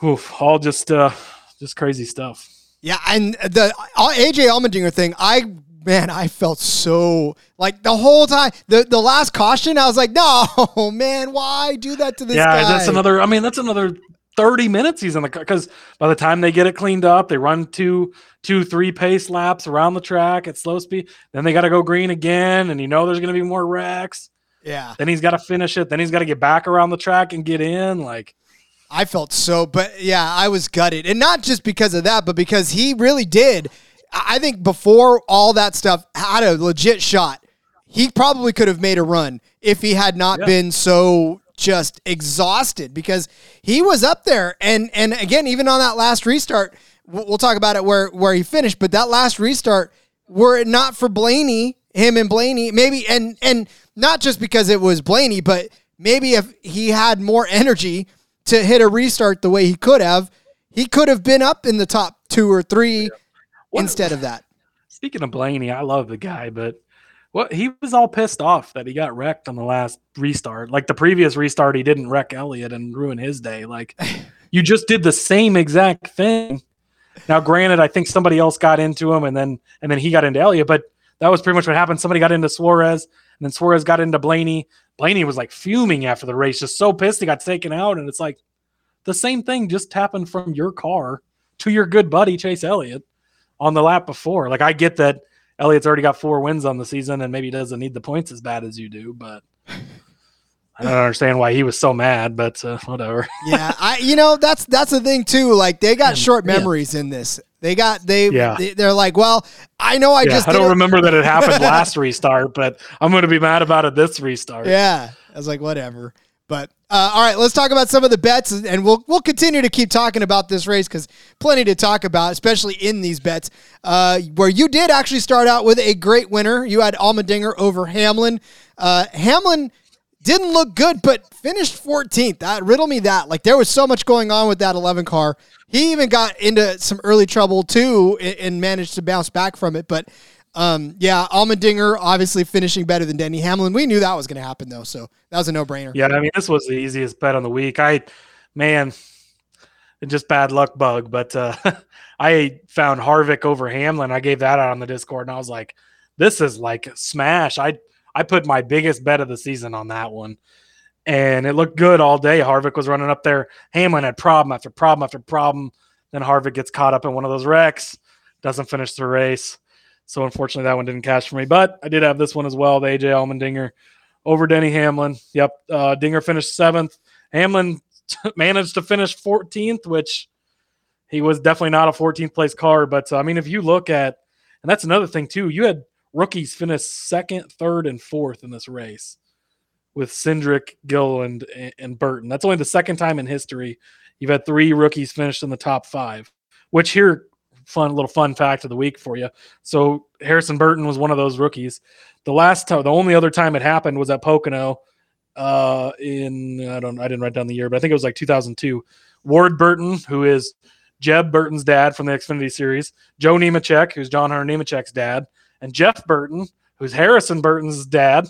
Oof, all just uh just crazy stuff. Yeah, and the uh, AJ Allmendinger thing, I man, I felt so like the whole time. The the last caution, I was like, no, man, why do that to this yeah, guy? that's another. I mean, that's another 30 minutes he's in the car because by the time they get it cleaned up, they run two, two, three pace laps around the track at slow speed. Then they got to go green again, and you know there's going to be more wrecks. Yeah. Then he's got to finish it. Then he's got to get back around the track and get in. Like, I felt so, but yeah, I was gutted, and not just because of that, but because he really did. I think before all that stuff had a legit shot. He probably could have made a run if he had not Yeah. been so just exhausted because he was up there and and again even on that last restart we'll talk about it where where he finished but that last restart were it not for Blaney him and Blaney maybe and and not just because it was Blaney but maybe if he had more energy to hit a restart the way he could have he could have been up in the top 2 or 3 What- instead of that speaking of Blaney, I love the guy, but what he was all pissed off that he got wrecked on the last restart. Like the previous restart, he didn't wreck Elliott and ruin his day. Like you just did the same exact thing. Now, granted, I think somebody else got into him, and then and then he got into Elliott, but that was pretty much what happened. Somebody got into Suarez, and then Suarez got into Blaney. Blaney was like fuming after the race, just so pissed he got taken out, and it's like the same thing just happened from your car to your good buddy Chase Elliott on the lap before. Like I get that Elliott's already got four wins on the season and maybe doesn't need the points as bad as you do, but I don't understand why he was so mad, but uh, whatever. yeah, I you know that's that's the thing too. Like they got short yeah. memories in this. They got they, Yeah. they they're like, well, I know I yeah, just I don't remember that it happened last restart, but I'm going to be mad about it this restart. Yeah, I was like, whatever. But uh, all right, let's talk about some of the bets, and we'll we'll continue to keep talking about this race because plenty to talk about, especially in these bets. Uh, where you did actually start out with a great winner. You had Allmendinger over Hamlin. Uh, Hamlin didn't look good, but finished 14th. That riddle me that. Like there was so much going on with that 11 car. He even got into some early trouble too, and, and managed to bounce back from it. But um, yeah, Allmendinger obviously finishing better than Denny Hamlin. We knew that was going to happen though, so that was a no brainer. Yeah, I mean, this was the easiest bet on the week. I, man, just bad luck bug, but uh, I found Harvick over Hamlin. I gave that out on the Discord, and I was like, this is like smash. I I put my biggest bet of the season on that one, and it looked good all day. Harvick was running up there. Hamlin had problem after problem after problem. Then Harvick gets caught up in one of those wrecks, doesn't finish the race. So unfortunately, that one didn't cash for me. But I did have this one as well, the AJ Allmendinger over Denny Hamlin. Yep, uh, Dinger finished seventh. Hamlin managed to finish 14th, which he was definitely not a 14th place car. But uh, I mean, if you look at, and that's another thing too, you had rookies finish second, third, and fourth in this race with Cindric, Gill, and and Burton. That's only the second time in history you've had three rookies finish in the top five. Which here, fun little fun fact of the week for you. So Harrison Burton was one of those rookies. The last time, the only other time it happened was at Pocono uh in I don't I didn't write down the year, but I think it was like 2002. Ward Burton, who is Jeb Burton's dad from the Xfinity series, Joe Nemechek, who's John Hunter Nemechek's dad, and Jeff Burton, who's Harrison Burton's dad,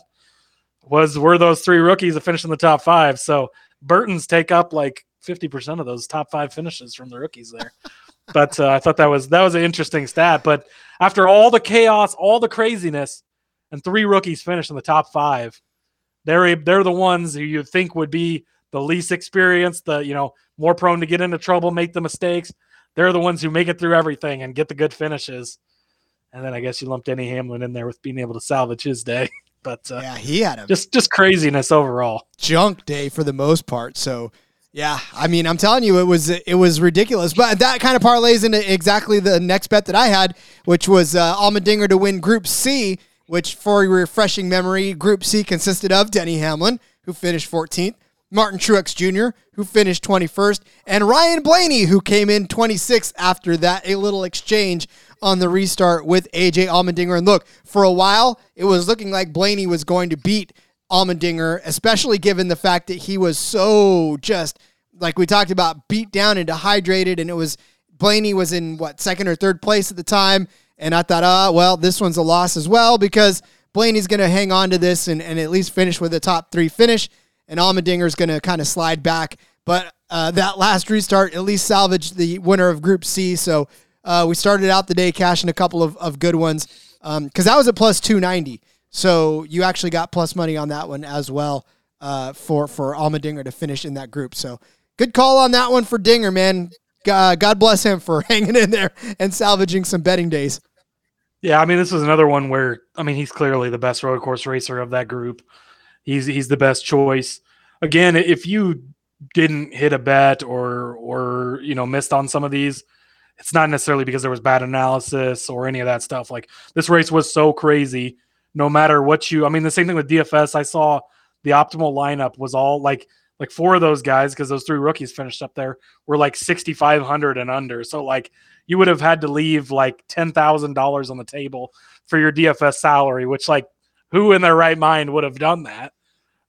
was were those three rookies that finished in the top five. So Burton's take up like 50% of those top five finishes from the rookies there. but uh, I thought that was that was an interesting stat. But after all the chaos, all the craziness, and three rookies finished in the top five, they're they're the ones who you think would be the least experienced, the you know more prone to get into trouble, make the mistakes. They're the ones who make it through everything and get the good finishes. And then I guess you lumped Denny Hamlin in there with being able to salvage his day. But uh, Yeah, he had a just just craziness overall. junk day for the most part. So yeah, I mean, I'm telling you, it was it was ridiculous. But that kind of parlays into exactly the next bet that I had, which was uh, Allmendinger to win Group C. Which, for refreshing memory, Group C consisted of Denny Hamlin, who finished 14th, Martin Truex Jr., who finished 21st, and Ryan Blaney, who came in 26th after that a little exchange on the restart with AJ Allmendinger. And look, for a while, it was looking like Blaney was going to beat Allmendinger, especially given the fact that he was so just like we talked about, beat down and dehydrated, and it was Blaney was in what second or third place at the time, and I thought, ah, well, this one's a loss as well because Blaney's going to hang on to this and, and at least finish with a top three finish, and Allmendinger's going to kind of slide back. But uh, that last restart at least salvaged the winner of Group C. So uh, we started out the day cashing a couple of, of good ones. because that was a plus 290. So you actually got plus money on that one as well uh, for for Allmendinger to finish in that group. So good call on that one for Dinger, man. God, God bless him for hanging in there and salvaging some betting days. Yeah, I mean, this was another one where I mean he's clearly the best road course racer of that group. He's he's the best choice. Again, if you didn't hit a bet or or you know missed on some of these, it's not necessarily because there was bad analysis or any of that stuff. Like this race was so crazy. No matter what you, I mean, the same thing with DFS. I saw the optimal lineup was all like like four of those guys because those three rookies finished up there were like 6500 and under. So like you would have had to leave like $10,000 on the table for your DFS salary which like who in their right mind would have done that?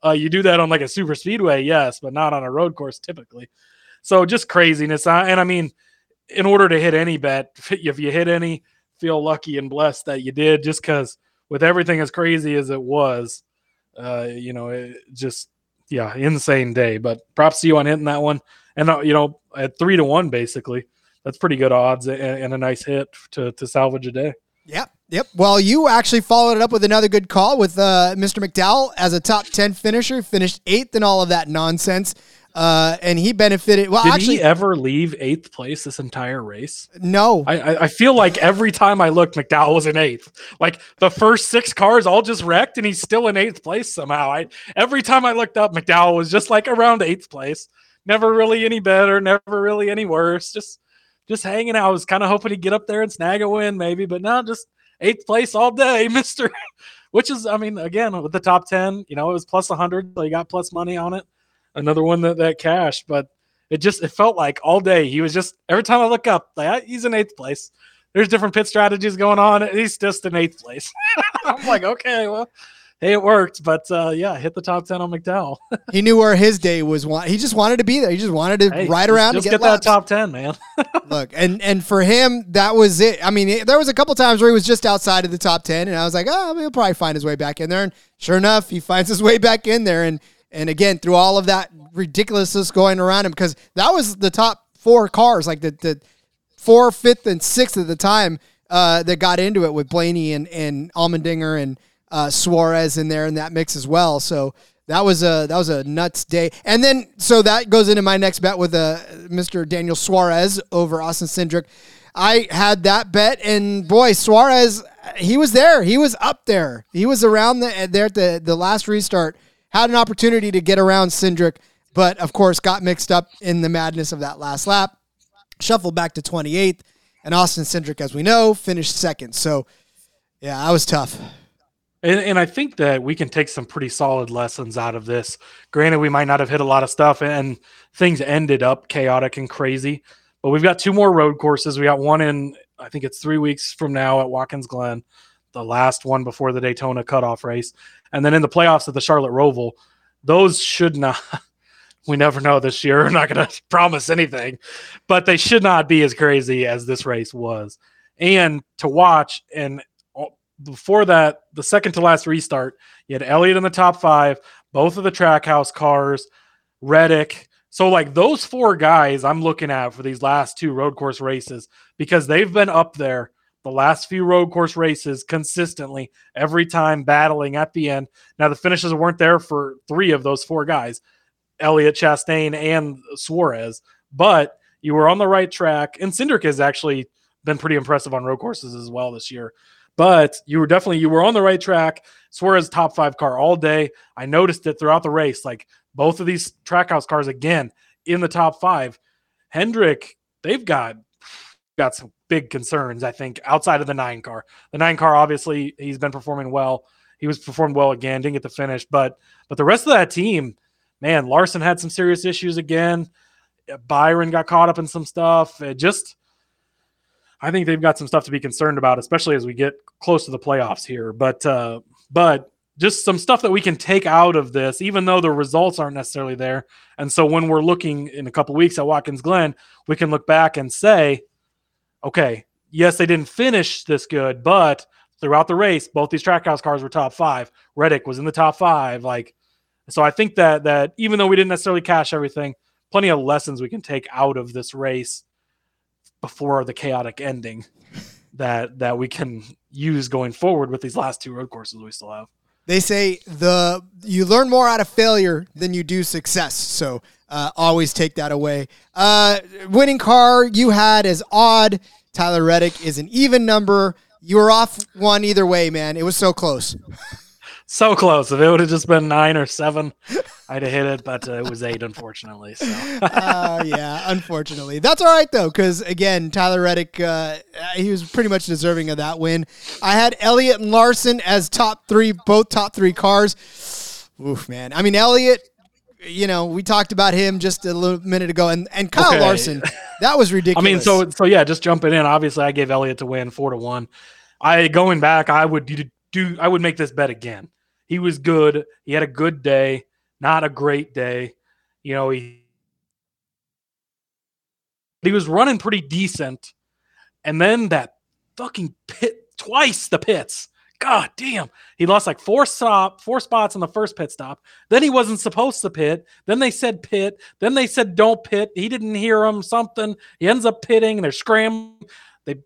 Uh, you do that on like a super speedway yes but not on a road course typically. So just craziness. And i mean in order to hit any bet if you hit any feel lucky and blessed that you did just because with everything as crazy as it was uh, you know it just yeah, insane day. But props to you on hitting that one. And uh, you know, at three to one, basically, that's pretty good odds and, and a nice hit to to salvage a day. Yep. Yep. Well, you actually followed it up with another good call with uh, Mr. McDowell as a top 10 finisher, finished eighth in all of that nonsense. Uh, and he benefited. Well, Did actually, he ever leave eighth place this entire race? no. I, I, I feel like every time I looked, McDowell was in eighth. Like the first six cars all just wrecked, and he's still in eighth place somehow. I every time I looked up, McDowell was just like around eighth place. Never really any better, never really any worse. Just just hanging out. I was kind of hoping he'd get up there and snag a win, maybe, but no, just eighth place all day, Mister. Which is, I mean, again with the top ten, you know, it was plus hundred, so you got plus money on it. Another one that that cashed, but it just it felt like all day he was just every time I look up, like "Ah, he's in eighth place. There's different pit strategies going on. He's just in eighth place. I'm like, okay, well, hey, it worked, but uh, yeah, hit the top ten on McDowell. He knew where his day was. wa- He just wanted to be there. He just wanted to Hey, ride around just and get, get, that top ten, man. Look, and and for him, that was it. I mean, it, there was a couple times where he was just outside of the top ten, and I was like, oh, he'll probably find his way back in there. And sure enough, he finds his way back in there. And and again, through all of that ridiculousness going around him, because that was the top four cars, like the the four, fifth, and sixth at the time uh, that got into it with Blaney and and Allmendinger and uh, Suarez in there in that mix as well. So that was a that was a nuts day. And then so that goes into my next bet with uh, Mr. Daniel Suarez over Austin Cindric. I had that bet, and boy, Suarez, he was there. He was up there. He was around the there at the the last restart. Had an opportunity to get around Cindric, but of course got mixed up in the madness of that last lap. Shuffled back to 28th, and Austin Cindric, as we know, finished second. So, yeah, I was tough. And, and I think that we can take some pretty solid lessons out of this. Granted, we might not have hit a lot of stuff and things ended up chaotic and crazy, but we've got two more road courses. We got one in, I think it's three weeks from now at Watkins Glen, the last one before the Daytona cutoff race. And then in the playoffs at the Charlotte Roval, those should not, we never know this year. We're not going to promise anything, but they should not be as crazy as this race was. And to watch and before that, the second to last restart, you had Elliott in the top five, both of the Trackhouse cars, Reddick. So, like those four guys, I'm looking at for these last two road course races because they've been up there the last few road course races consistently, every time battling at the end. Now, the finishes weren't there for three of those four guys Elliott, Chastain, and Suarez, but you were on the right track. And Cindric has actually been pretty impressive on road courses as well this year but you were definitely you were on the right track. Suarez top five car all day. I noticed it throughout the race. Like both of these trackhouse cars again in the top five. Hendrick, they've got got some big concerns. I think outside of the nine car. The nine car, obviously, he's been performing well. He was performed well again. Didn't get the finish, but but the rest of that team, man, Larson had some serious issues again. Byron got caught up in some stuff. It just I think they've got some stuff to be concerned about, especially as we get close to the playoffs here. But uh, but just some stuff that we can take out of this, even though the results aren't necessarily there. And so when we're looking in a couple weeks at Watkins Glen, we can look back and say, okay, yes, they didn't finish this good, but throughout the race, both these trackhouse cars were top five. Reddick was in the top five. Like, so I think that that even though we didn't necessarily cash everything, plenty of lessons we can take out of this race before the chaotic ending. that that we can use going forward with these last two road courses we still have. They say the you learn more out of failure than you do success. So uh, always take that away. Uh, winning car you had as odd. Tyler Reddick is an even number. You were off one either way, man. It was so close. So close. If it would have just been nine or seven, I'd have hit it, but uh, it was eight, unfortunately. So uh, yeah, unfortunately, that's all right though, because again, Tyler Reddick, uh, he was pretty much deserving of that win. I had Elliott and Larson as top three, both top three cars. Oof, man. I mean, Elliott, you know, we talked about him just a little minute ago, and and Kyle Okay. Larson, that was ridiculous. I mean, so so yeah, just jumping in. Obviously, I gave Elliott to win four to one. I going back, I would do, do I would make this bet again. He was good. He had a good day, not a great day. You know, he he was running pretty decent, and then that fucking pit twice the pits. God damn. He lost like four stop, four spots on the first pit stop. Then he wasn't supposed to pit. Then they said pit. Then they said don't pit. He didn't hear him, something. He ends up pitting and they're scrambling. They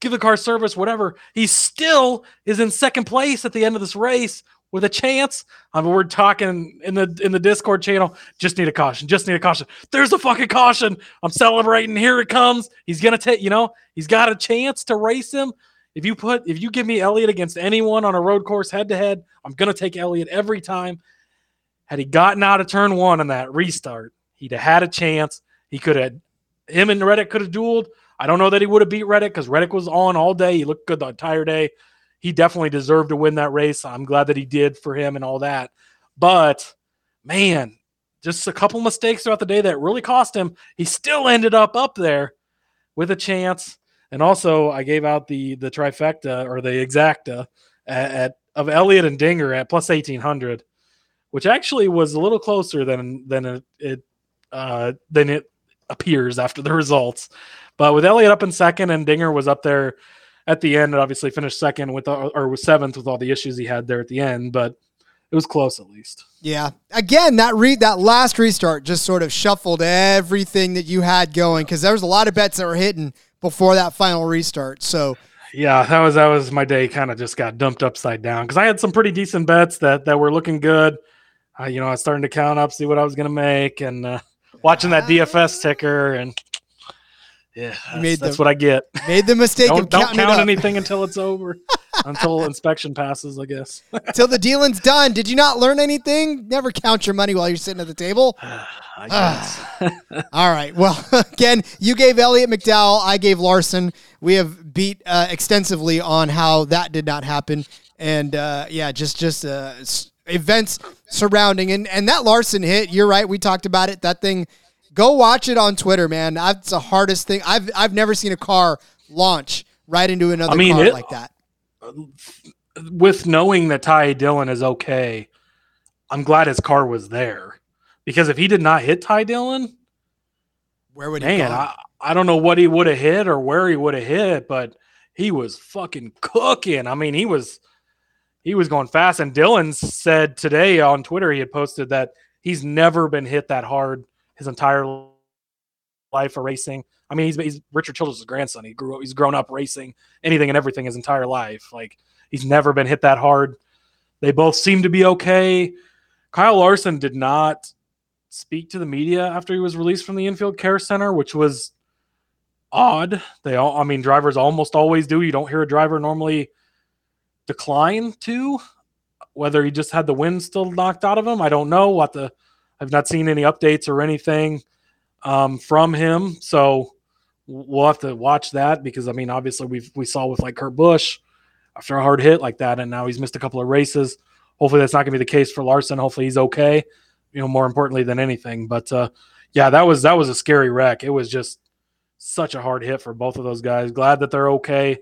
give the car service, whatever. He still is in second place at the end of this race with a chance. I mean, we're talking in the in the Discord channel. Just need a caution. Just need a caution. There's a fucking caution. I'm celebrating. Here it comes. He's gonna take. You know, he's got a chance to race him. If you put if you give me Elliott against anyone on a road course head to head, I'm gonna take Elliott every time. Had he gotten out of turn one on that restart, he'd have had a chance. He could have him and Reddick could have dueled. I don't know that he would have beat Reddick because Reddick was on all day. He looked good the entire day. He definitely deserved to win that race. I'm glad that he did for him and all that. But man, just a couple mistakes throughout the day that really cost him. He still ended up up there with a chance. And also, I gave out the the trifecta or the exacta at, at of Elliott and Dinger at plus eighteen hundred, which actually was a little closer than than it, it uh, than it appears after the results. But with Elliott up in second and Dinger was up there at the end, and obviously finished second with or was seventh with all the issues he had there at the end. But it was close at least. yeah, again, that re that last restart just sort of shuffled everything that you had going because there was a lot of bets that were hitting before that final restart. So Yeah, that was that was my day. Kind of just got dumped upside down because I had some pretty decent bets that that were looking good. Uh, you know, I was starting to count up, see what I was gonna make, and uh, watching that DFS ticker, and yeah, that's, the- what I get. made the mistake Don't, of don't count anything until it's over, until inspection passes. I guess. until the dealing's done. Did you not learn anything? Never count your money while you're sitting at the table. Guess. All right. Well, again, you gave Elliott McDowell. I gave Larson. We have beat uh, extensively on how that did not happen, and uh, yeah, just just uh, events surrounding and and that Larson hit. You're right. We talked about it. That thing. Go watch it on Twitter, man. That's the hardest thing. I've I've never seen a car launch right into another I mean, car it- like that. With knowing that Ty Dillon is okay, I'm glad his car was there because if he did not hit Ty Dillon, Where would he man. I, I don't know what he would have hit or where he would have hit, but he was fucking cooking. I mean, he was he was going fast. And Dillon said today on Twitter he had posted that he's never been hit that hard his entire life of racing. I mean, he's he's Richard Childress' grandson. He grew up, he's grown up racing anything and everything his entire life. Like he's never been hit that hard. They both seem to be okay. Kyle Larson did not speak to the media after he was released from the infield care center, which was odd. They all, I mean, drivers almost always do. You don't hear a driver normally decline to. Whether he just had the wind still knocked out of him, I don't know. What the, I've not seen any updates or anything um, from him, so we'll have to watch that because I mean, obviously we we saw with like Kurt Busch after a hard hit like that, and now he's missed a couple of races. Hopefully, that's not going to be the case for Larson. Hopefully, he's okay. You know, more importantly than anything. But uh, yeah, that was that was a scary wreck. It was just such a hard hit for both of those guys. Glad that they're okay.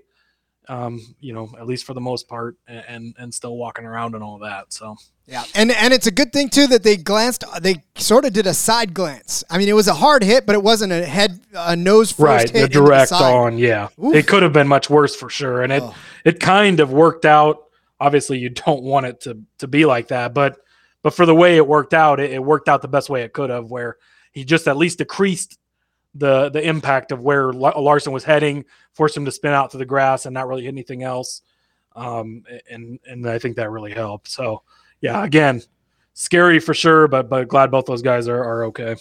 Um, you know, at least for the most part, and and, and still walking around and all that. So Yeah, and and it's a good thing too that they glanced. They sort of did a side glance. I mean, it was a hard hit, but it wasn't a head, a nose first right, hit. the into direct side. on, yeah, Oof. it could have been much worse for sure, and it Oh. it kind of worked out. Obviously, you don't want it to to be like that, but but for the way it worked out, it, it worked out the best way it could have, where he just at least decreased the the impact of where Larson was heading, forced him to spin out to the grass and not really hit anything else. Um, and and I think that really helped. So yeah, again, scary for sure, but but glad both those guys are are okay.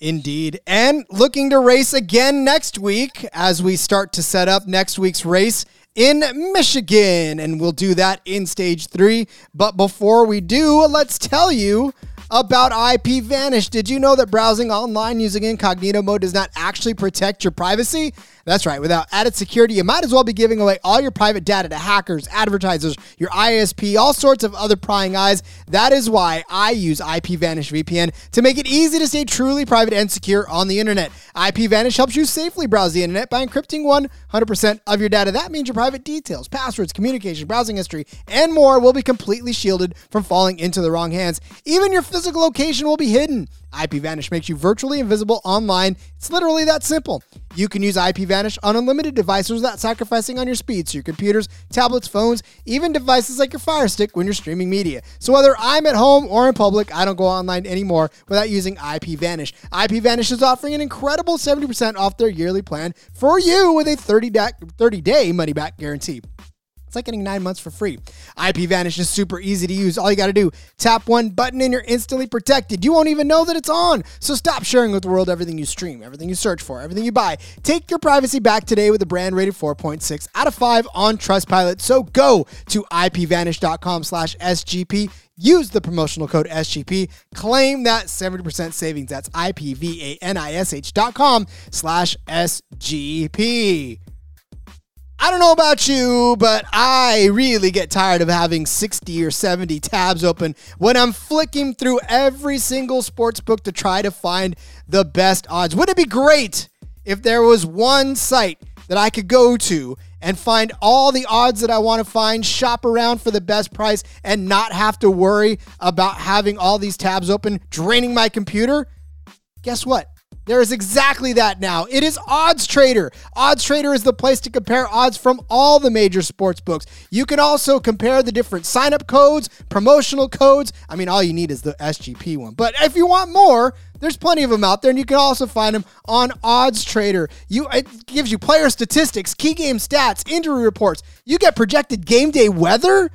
Indeed. And looking to race again next week as we start to set up next week's race in Michigan. And we'll do that in stage three. But before we do, let's tell you about IP Vanish. Did you know that browsing online using incognito mode does not actually protect your privacy? That's right. Without added security, you might as well be giving away all your private data to hackers, advertisers, your ISP, all sorts of other prying eyes. That is why I use IPVanish VPN to make it easy to stay truly private and secure on the internet. IPVanish helps you safely browse the internet by encrypting 100% of your data. That means your private details, passwords, communication, browsing history, and more will be completely shielded from falling into the wrong hands. Even your physical location will be hidden. IPVanish makes you virtually invisible online. It's literally that simple. You can use IPVanish on unlimited devices without sacrificing on your speed, so your computers, tablets, phones, even devices like your Fire Stick when you're streaming media. So whether I'm at home or in public, I don't go online anymore without using IPVanish. IPVanish is offering an incredible 70% off their yearly plan for you with a 30 day money back guarantee. It's like getting nine months for free. IP Vanish is super easy to use. All you got to do, tap one button and you're instantly protected. You won't even know that it's on. So stop sharing with the world everything you stream, everything you search for, everything you buy. Take your privacy back today with a brand rated 4.6 out of 5 on Trustpilot. So go to ipvanish.com slash SGP. Use the promotional code SGP. Claim that 70% savings. That's ipvanish.com slash SGP. I don't know about you, but I really get tired of having 60 or 70 tabs open when I'm flicking through every single sports book to try to find the best odds. Wouldn't it be great if there was one site that I could go to and find all the odds that I want to find, shop around for the best price, and not have to worry about having all these tabs open, draining my computer? Guess what? There is exactly that now. It is Odds Trader. Odds Trader is the place to compare odds from all the major sports books. You can also compare the different sign up codes, promotional codes. I mean, all you need is the SGP one. But if you want more, there's plenty of them out there, and you can also find them on Odds Trader. You it gives you player statistics, key game stats, injury reports. You get projected game day weather.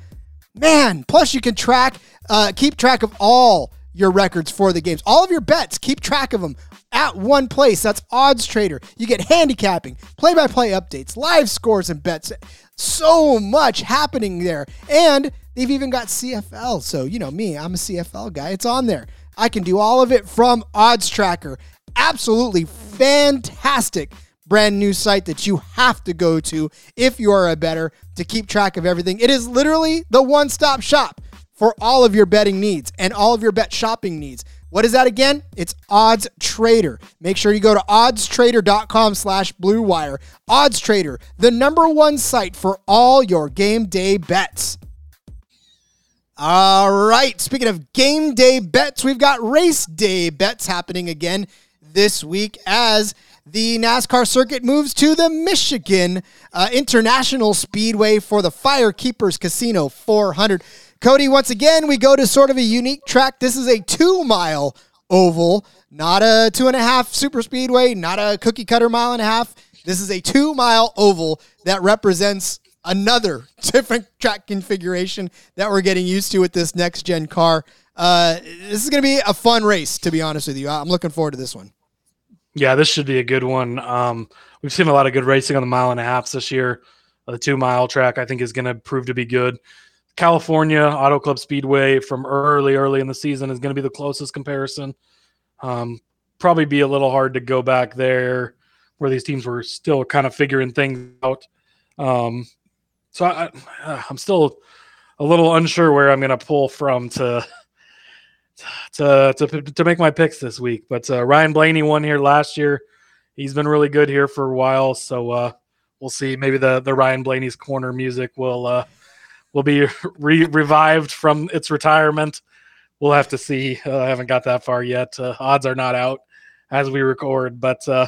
Man, plus you can track, uh, keep track of all your records for the games. All of your bets, keep track of them at one place. That's Odds Trader. You get handicapping, play by play updates, live scores, and bets. So much happening there. And they've even got CFL. So, you know me, I'm a CFL guy. It's on there. I can do all of it from Odds Tracker. Absolutely fantastic brand new site that you have to go to if you are a better to keep track of everything. It is literally the one stop shop for all of your betting needs and all of your bet shopping needs. What is that again? It's Odds Trader. Make sure you go to oddstrader.com slash Blue Wire. Odds Trader, the number one site for all your game day bets. All right. Speaking of game day bets, we've got race day bets happening again this week as the NASCAR circuit moves to the Michigan uh, International Speedway for the Firekeepers Casino 400. Cody, once again, we go to sort of a unique track. This is a two mile oval, not a two and a half super speedway, not a cookie cutter mile and a half. This is a two mile oval that represents another different track configuration that we're getting used to with this next gen car. Uh, this is going to be a fun race, to be honest with you. I'm looking forward to this one. Yeah, this should be a good one. Um, we've seen a lot of good racing on the mile and a half this year. The two mile track, I think, is going to prove to be good. California Auto Club Speedway from early, early in the season is going to be the closest comparison. Um, probably be a little hard to go back there where these teams were still kind of figuring things out. Um, so I, I'm still a little unsure where I'm going to pull from to, to to to make my picks this week. But uh, Ryan Blaney won here last year. He's been really good here for a while, so uh, we'll see. Maybe the the Ryan Blaney's corner music will uh, will be re- revived from its retirement. We'll have to see. Uh, I haven't got that far yet. Uh, odds are not out as we record, but uh,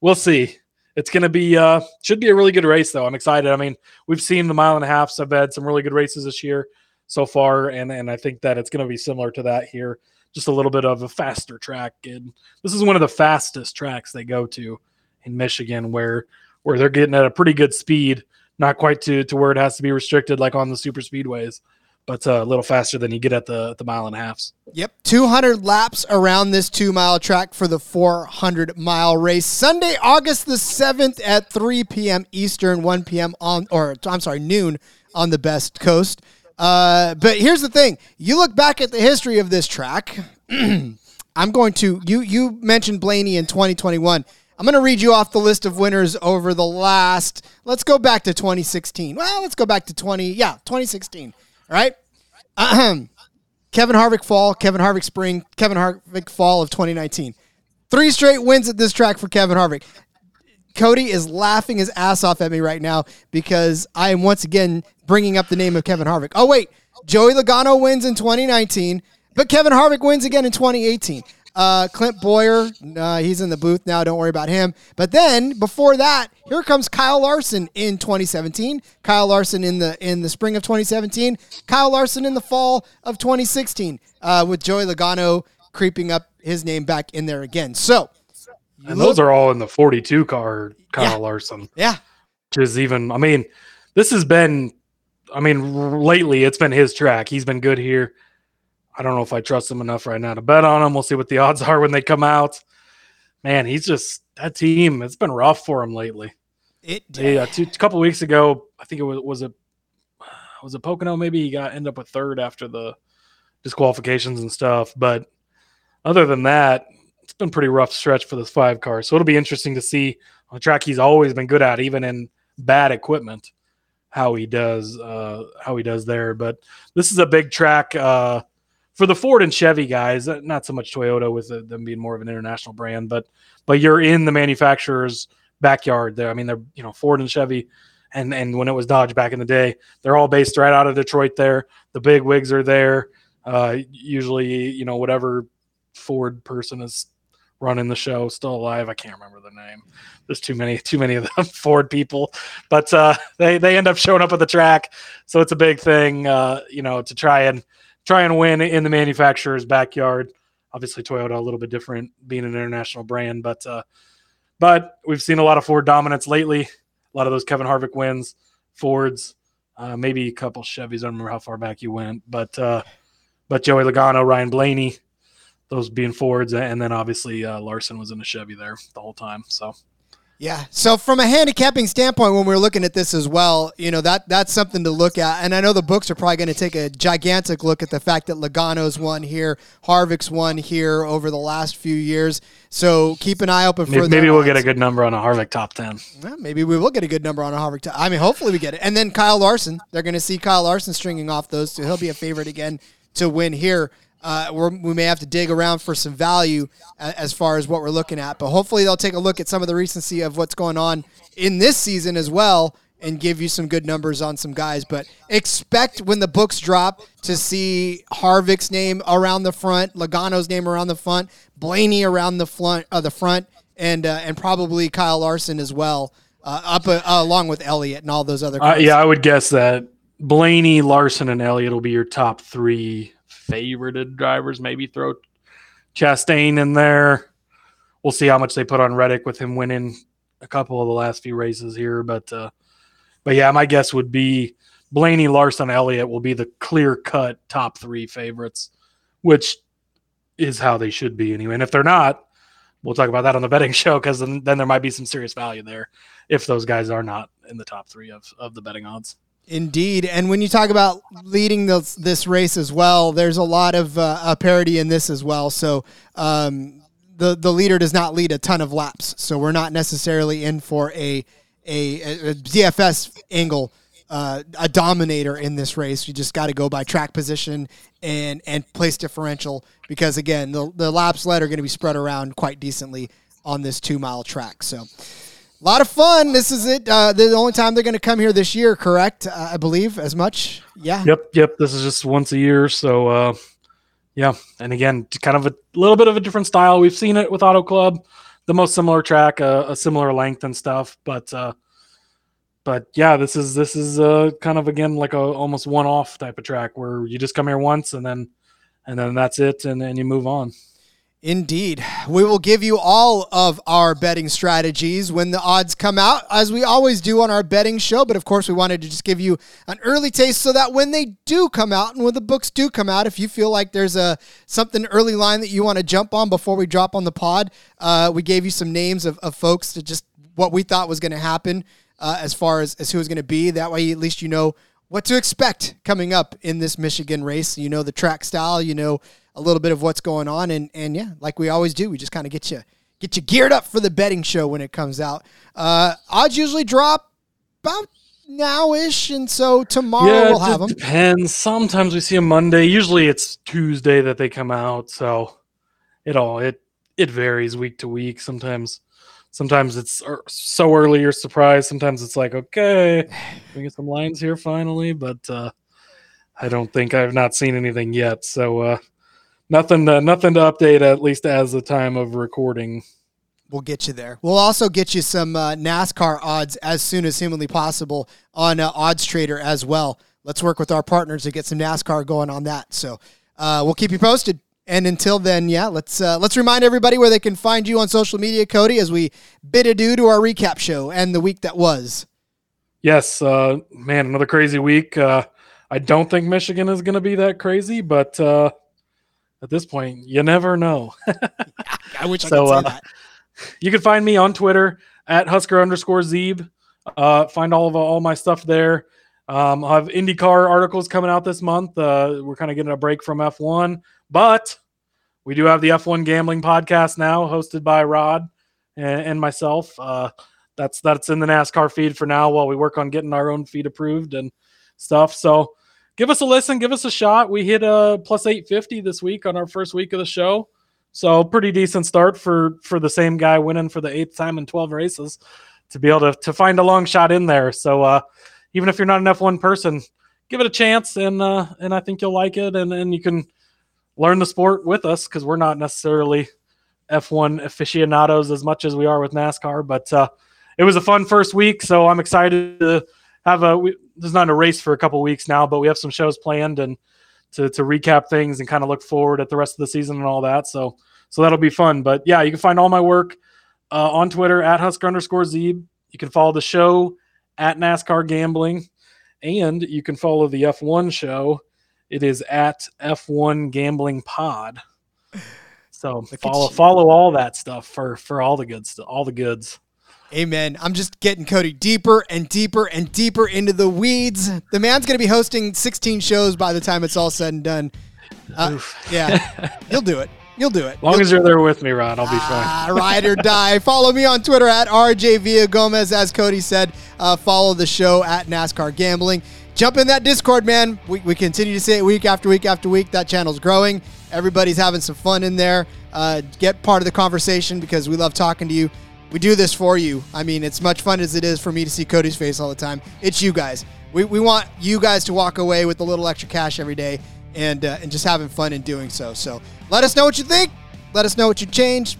we'll see. It's going to be uh, should be a really good race though. I'm excited. I mean, we've seen the mile and a half. So I've had some really good races this year so far, and and I think that it's going to be similar to that here. just a little bit of a faster track. And this is one of the fastest tracks they go to in Michigan, where where they're getting at a pretty good speed, not quite to to where it has to be restricted like on the super speedways, but uh, a little faster than you get at the the mile and a halfs. Yep, 200 laps around this two mile track for the 400 mile race. Sunday, August the 7th at 3 p.m. Eastern, 1 p.m. on, or I'm sorry, noon on the Best Coast. Uh, but here's the thing: you look back at the history of this track. I'm going to you. You mentioned Blaney in 2021. I'm going to read you off the list of winners over the last. Let's go back to 2016. Well, let's go back to 20. Yeah, 2016. All right. Ahem. Kevin Harvick fall, Kevin Harvick spring, Kevin Harvick fall of 2019. Three straight wins at this track for Kevin Harvick. Cody is laughing his ass off at me right now because I am once again bringing up the name of Kevin Harvick. Oh, wait. Joey Logano wins in 2019, but Kevin Harvick wins again in 2018. Uh, Clint Bowyer, uh, he's in the booth now. Don't worry about him. But then before that, here comes Kyle Larson in 2017. Kyle Larson in the in the spring of 2017. Kyle Larson in the fall of 2016. Uh, with Joey Logano creeping up his name back in there again. So, and those are all in the 42 car, Kyle Yeah. Larson. yeah, which is even. I mean, this has been. I mean, lately it's been his track. He's been good here. I don't know if I trust him enough right now to bet on him. We'll see what the odds are when they come out. Man, he's just that team. It's been rough for him lately. it They, uh, two, a couple weeks ago, I think it was was it was it Pocono. Maybe he got end up with third after the disqualifications and stuff. But other than that, it's been pretty rough stretch for this five car. So it'll be interesting to see on a track he's always been good at, even in bad equipment, how he does uh, how he does there. But this is a big track uh, for the Ford and Chevy guys. uh, Not so much Toyota with them being more of an international brand, but but you're in the manufacturer's backyard there. I mean, they're you know Ford and Chevy. And, and when it was Dodge back in the day, they're all based right out of Detroit. There, the big wigs are there. Uh, usually, you know, whatever Ford person is running the show still alive. I can't remember the name. There's too many, too many of them Ford people, but uh, they they end up showing up at the track, so it's a big thing, uh, you know, to try and try and win in the manufacturer's backyard. Obviously, Toyota a little bit different, being an international brand, but uh, but we've seen a lot of Ford dominance lately. A lot of those Kevin Harvick wins, Fords, uh, maybe a couple Chevys. I don't remember how far back you went, but uh, but Joey Logano, Ryan Blaney, those being Fords, and then obviously uh, Larson was in a Chevy there the whole time. So Yeah. So from a handicapping standpoint, when we are looking at this as well, you know that that's something to look at. And I know the books are probably going to take a gigantic look at the fact that Logano's won here, Harvick's won here over the last few years. So keep an eye open for. maybe, maybe we'll get a good number on a Harvick top ten. Well, maybe we will get a good number on a Harvick. Top, I mean, hopefully we get it. And then Kyle Larson, they're going to see Kyle Larson stringing off those two. He'll be a favorite again to win here. Uh, we're, we may have to dig around for some value as far as what we're looking at, but hopefully they'll take a look at some of the recency of what's going on in this season as well and give you some good numbers on some guys. But expect when the books drop to see Harvick's name around the front, Logano's name around the front, Blaney around the front, uh, the front, and uh, and probably Kyle Larson as well, uh, up uh, along with Elliott and all those other. Uh, yeah, I would guess that Blaney, Larson, and Elliott will be your top three favorited drivers. Maybe throw Chastain in there. We'll see how much they put on Reddick with him winning a couple of the last few races here, but uh, but yeah, my guess would be Blaney, Larson, Elliott will be the clear cut top three favorites, which is how they should be anyway. And if they're not, we'll talk about that on the betting show because then, then there might be some serious value there if those guys are not in the top three of, of the betting odds. Indeed, and when you talk about leading this, this race as well, there's a lot of uh, uh, parity in this as well. So um, the the leader does not lead a ton of laps, so we're not necessarily in for a a, a DFS angle, uh, a dominator in this race. You just got to go by track position and and place differential because again, the the laps led are going to be spread around quite decently on this two mile track. So. A lot of fun. This is it. Uh, the only time they're going to come here this year, correct? Uh, I believe as much. Yeah. Yep, yep. This is just once a year, so uh, yeah. And again, kind of a little bit of a different style. We've seen it with Auto Club, the most similar track, a similar length and stuff, but uh, but yeah, this is this is uh, kind of again like a almost one-off type of track where you just come here once and then and then that's it, and then you move on. Indeed. We will give you all of our betting strategies when the odds come out, as we always do on our betting show. But of course, we wanted to just give you an early taste so that when they do come out and when the books do come out, if you feel like there's a something early line that you want to jump on before we drop on the pod, uh, we gave you some names of, of folks to just what we thought was going to happen uh, as far as, as who was going to be. That way, at least you know what to expect coming up in this Michigan race. You know the track style, you know a little bit of what's going on, and and yeah, like we always do, we just kind of get you get you geared up for the betting show when it comes out. Uh, odds usually drop about now ish, and so tomorrow yeah, we'll have them. depends. Sometimes we see them Monday. Usually it's Tuesday that they come out. So it all it it varies week to week. Sometimes sometimes it's er- so early you're surprised. Sometimes it's like okay, we get some lines here finally, but uh, I don't think I've not seen anything yet. So uh, nothing to, nothing to update at least as the time of recording. We'll get you there. We'll also get you some uh, NASCAR odds as soon as humanly possible on uh, Odds Trader as well. Let's work with our partners to get some NASCAR going on that. So uh, we'll keep you posted. And until then, yeah, let's uh, let's remind everybody where they can find you on social media, Cody, as we bid adieu to our recap show and the week that was. Yes, uh, man, another crazy week. Uh, I don't think Michigan is going to be that crazy, but uh, at this point, you never know. I wish I could say uh, that. you can find me on Twitter at Husker underscore Zeeb. Uh, find all of all my stuff there. Um, I'll have IndyCar articles coming out this month. Uh, we're kind of getting a break from F1, but we do have the F1 gambling podcast now, hosted by Rod and, and myself. Uh, that's that's in the NASCAR feed for now while we work on getting our own feed approved and stuff. So give us a listen, give us a shot. We hit a plus 850 this week on our first week of the show. So pretty decent start for for the same guy winning for the eighth time in 12 races to be able to to find a long shot in there. So uh even if you're not an F1 person, give it a chance and uh and I think you'll like it and and you can learn the sport with us because we're not necessarily F1 aficionados as much as we are with NASCAR, but uh it was a fun first week, so I'm excited to have a. We, there's not a race for a couple weeks now, but we have some shows planned and to to recap things and kind of look forward at the rest of the season and all that. So so that'll be fun. But yeah, you can find all my work uh, on Twitter at Husker underscore Zeeb. You can follow the show at NASCAR Gambling, and you can follow the F1 show. It is at F1 Gambling Pod. So follow follow all that stuff for for all the good stuff, all the goods. Amen. I'm just getting Cody deeper and deeper and deeper into the weeds. The man's going to be hosting 16 shows by the time it's all said and done. Uh, yeah, you'll do it. You'll do it. As long You'll- as you're there with me, Ron, I'll be fine. Ah, ride or die. follow me on Twitter at RJ Gomez. As Cody said, uh, follow the show at NASCAR Gambling. Jump in that Discord, man. We, we continue to say it week after week after week. That channel's growing. Everybody's having some fun in there. Uh, get part of the conversation because we love talking to you. We do this for you. I mean, it's much fun as it is for me to see Cody's face all the time. It's you guys. We, we want you guys to walk away with a little extra cash every day and uh, and just having fun in doing so. So let us know what you think. Let us know what you changed.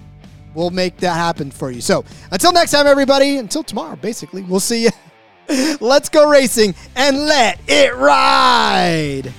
We'll make that happen for you. So until next time, everybody. Until tomorrow, basically. We'll see you. Let's go racing and let it ride.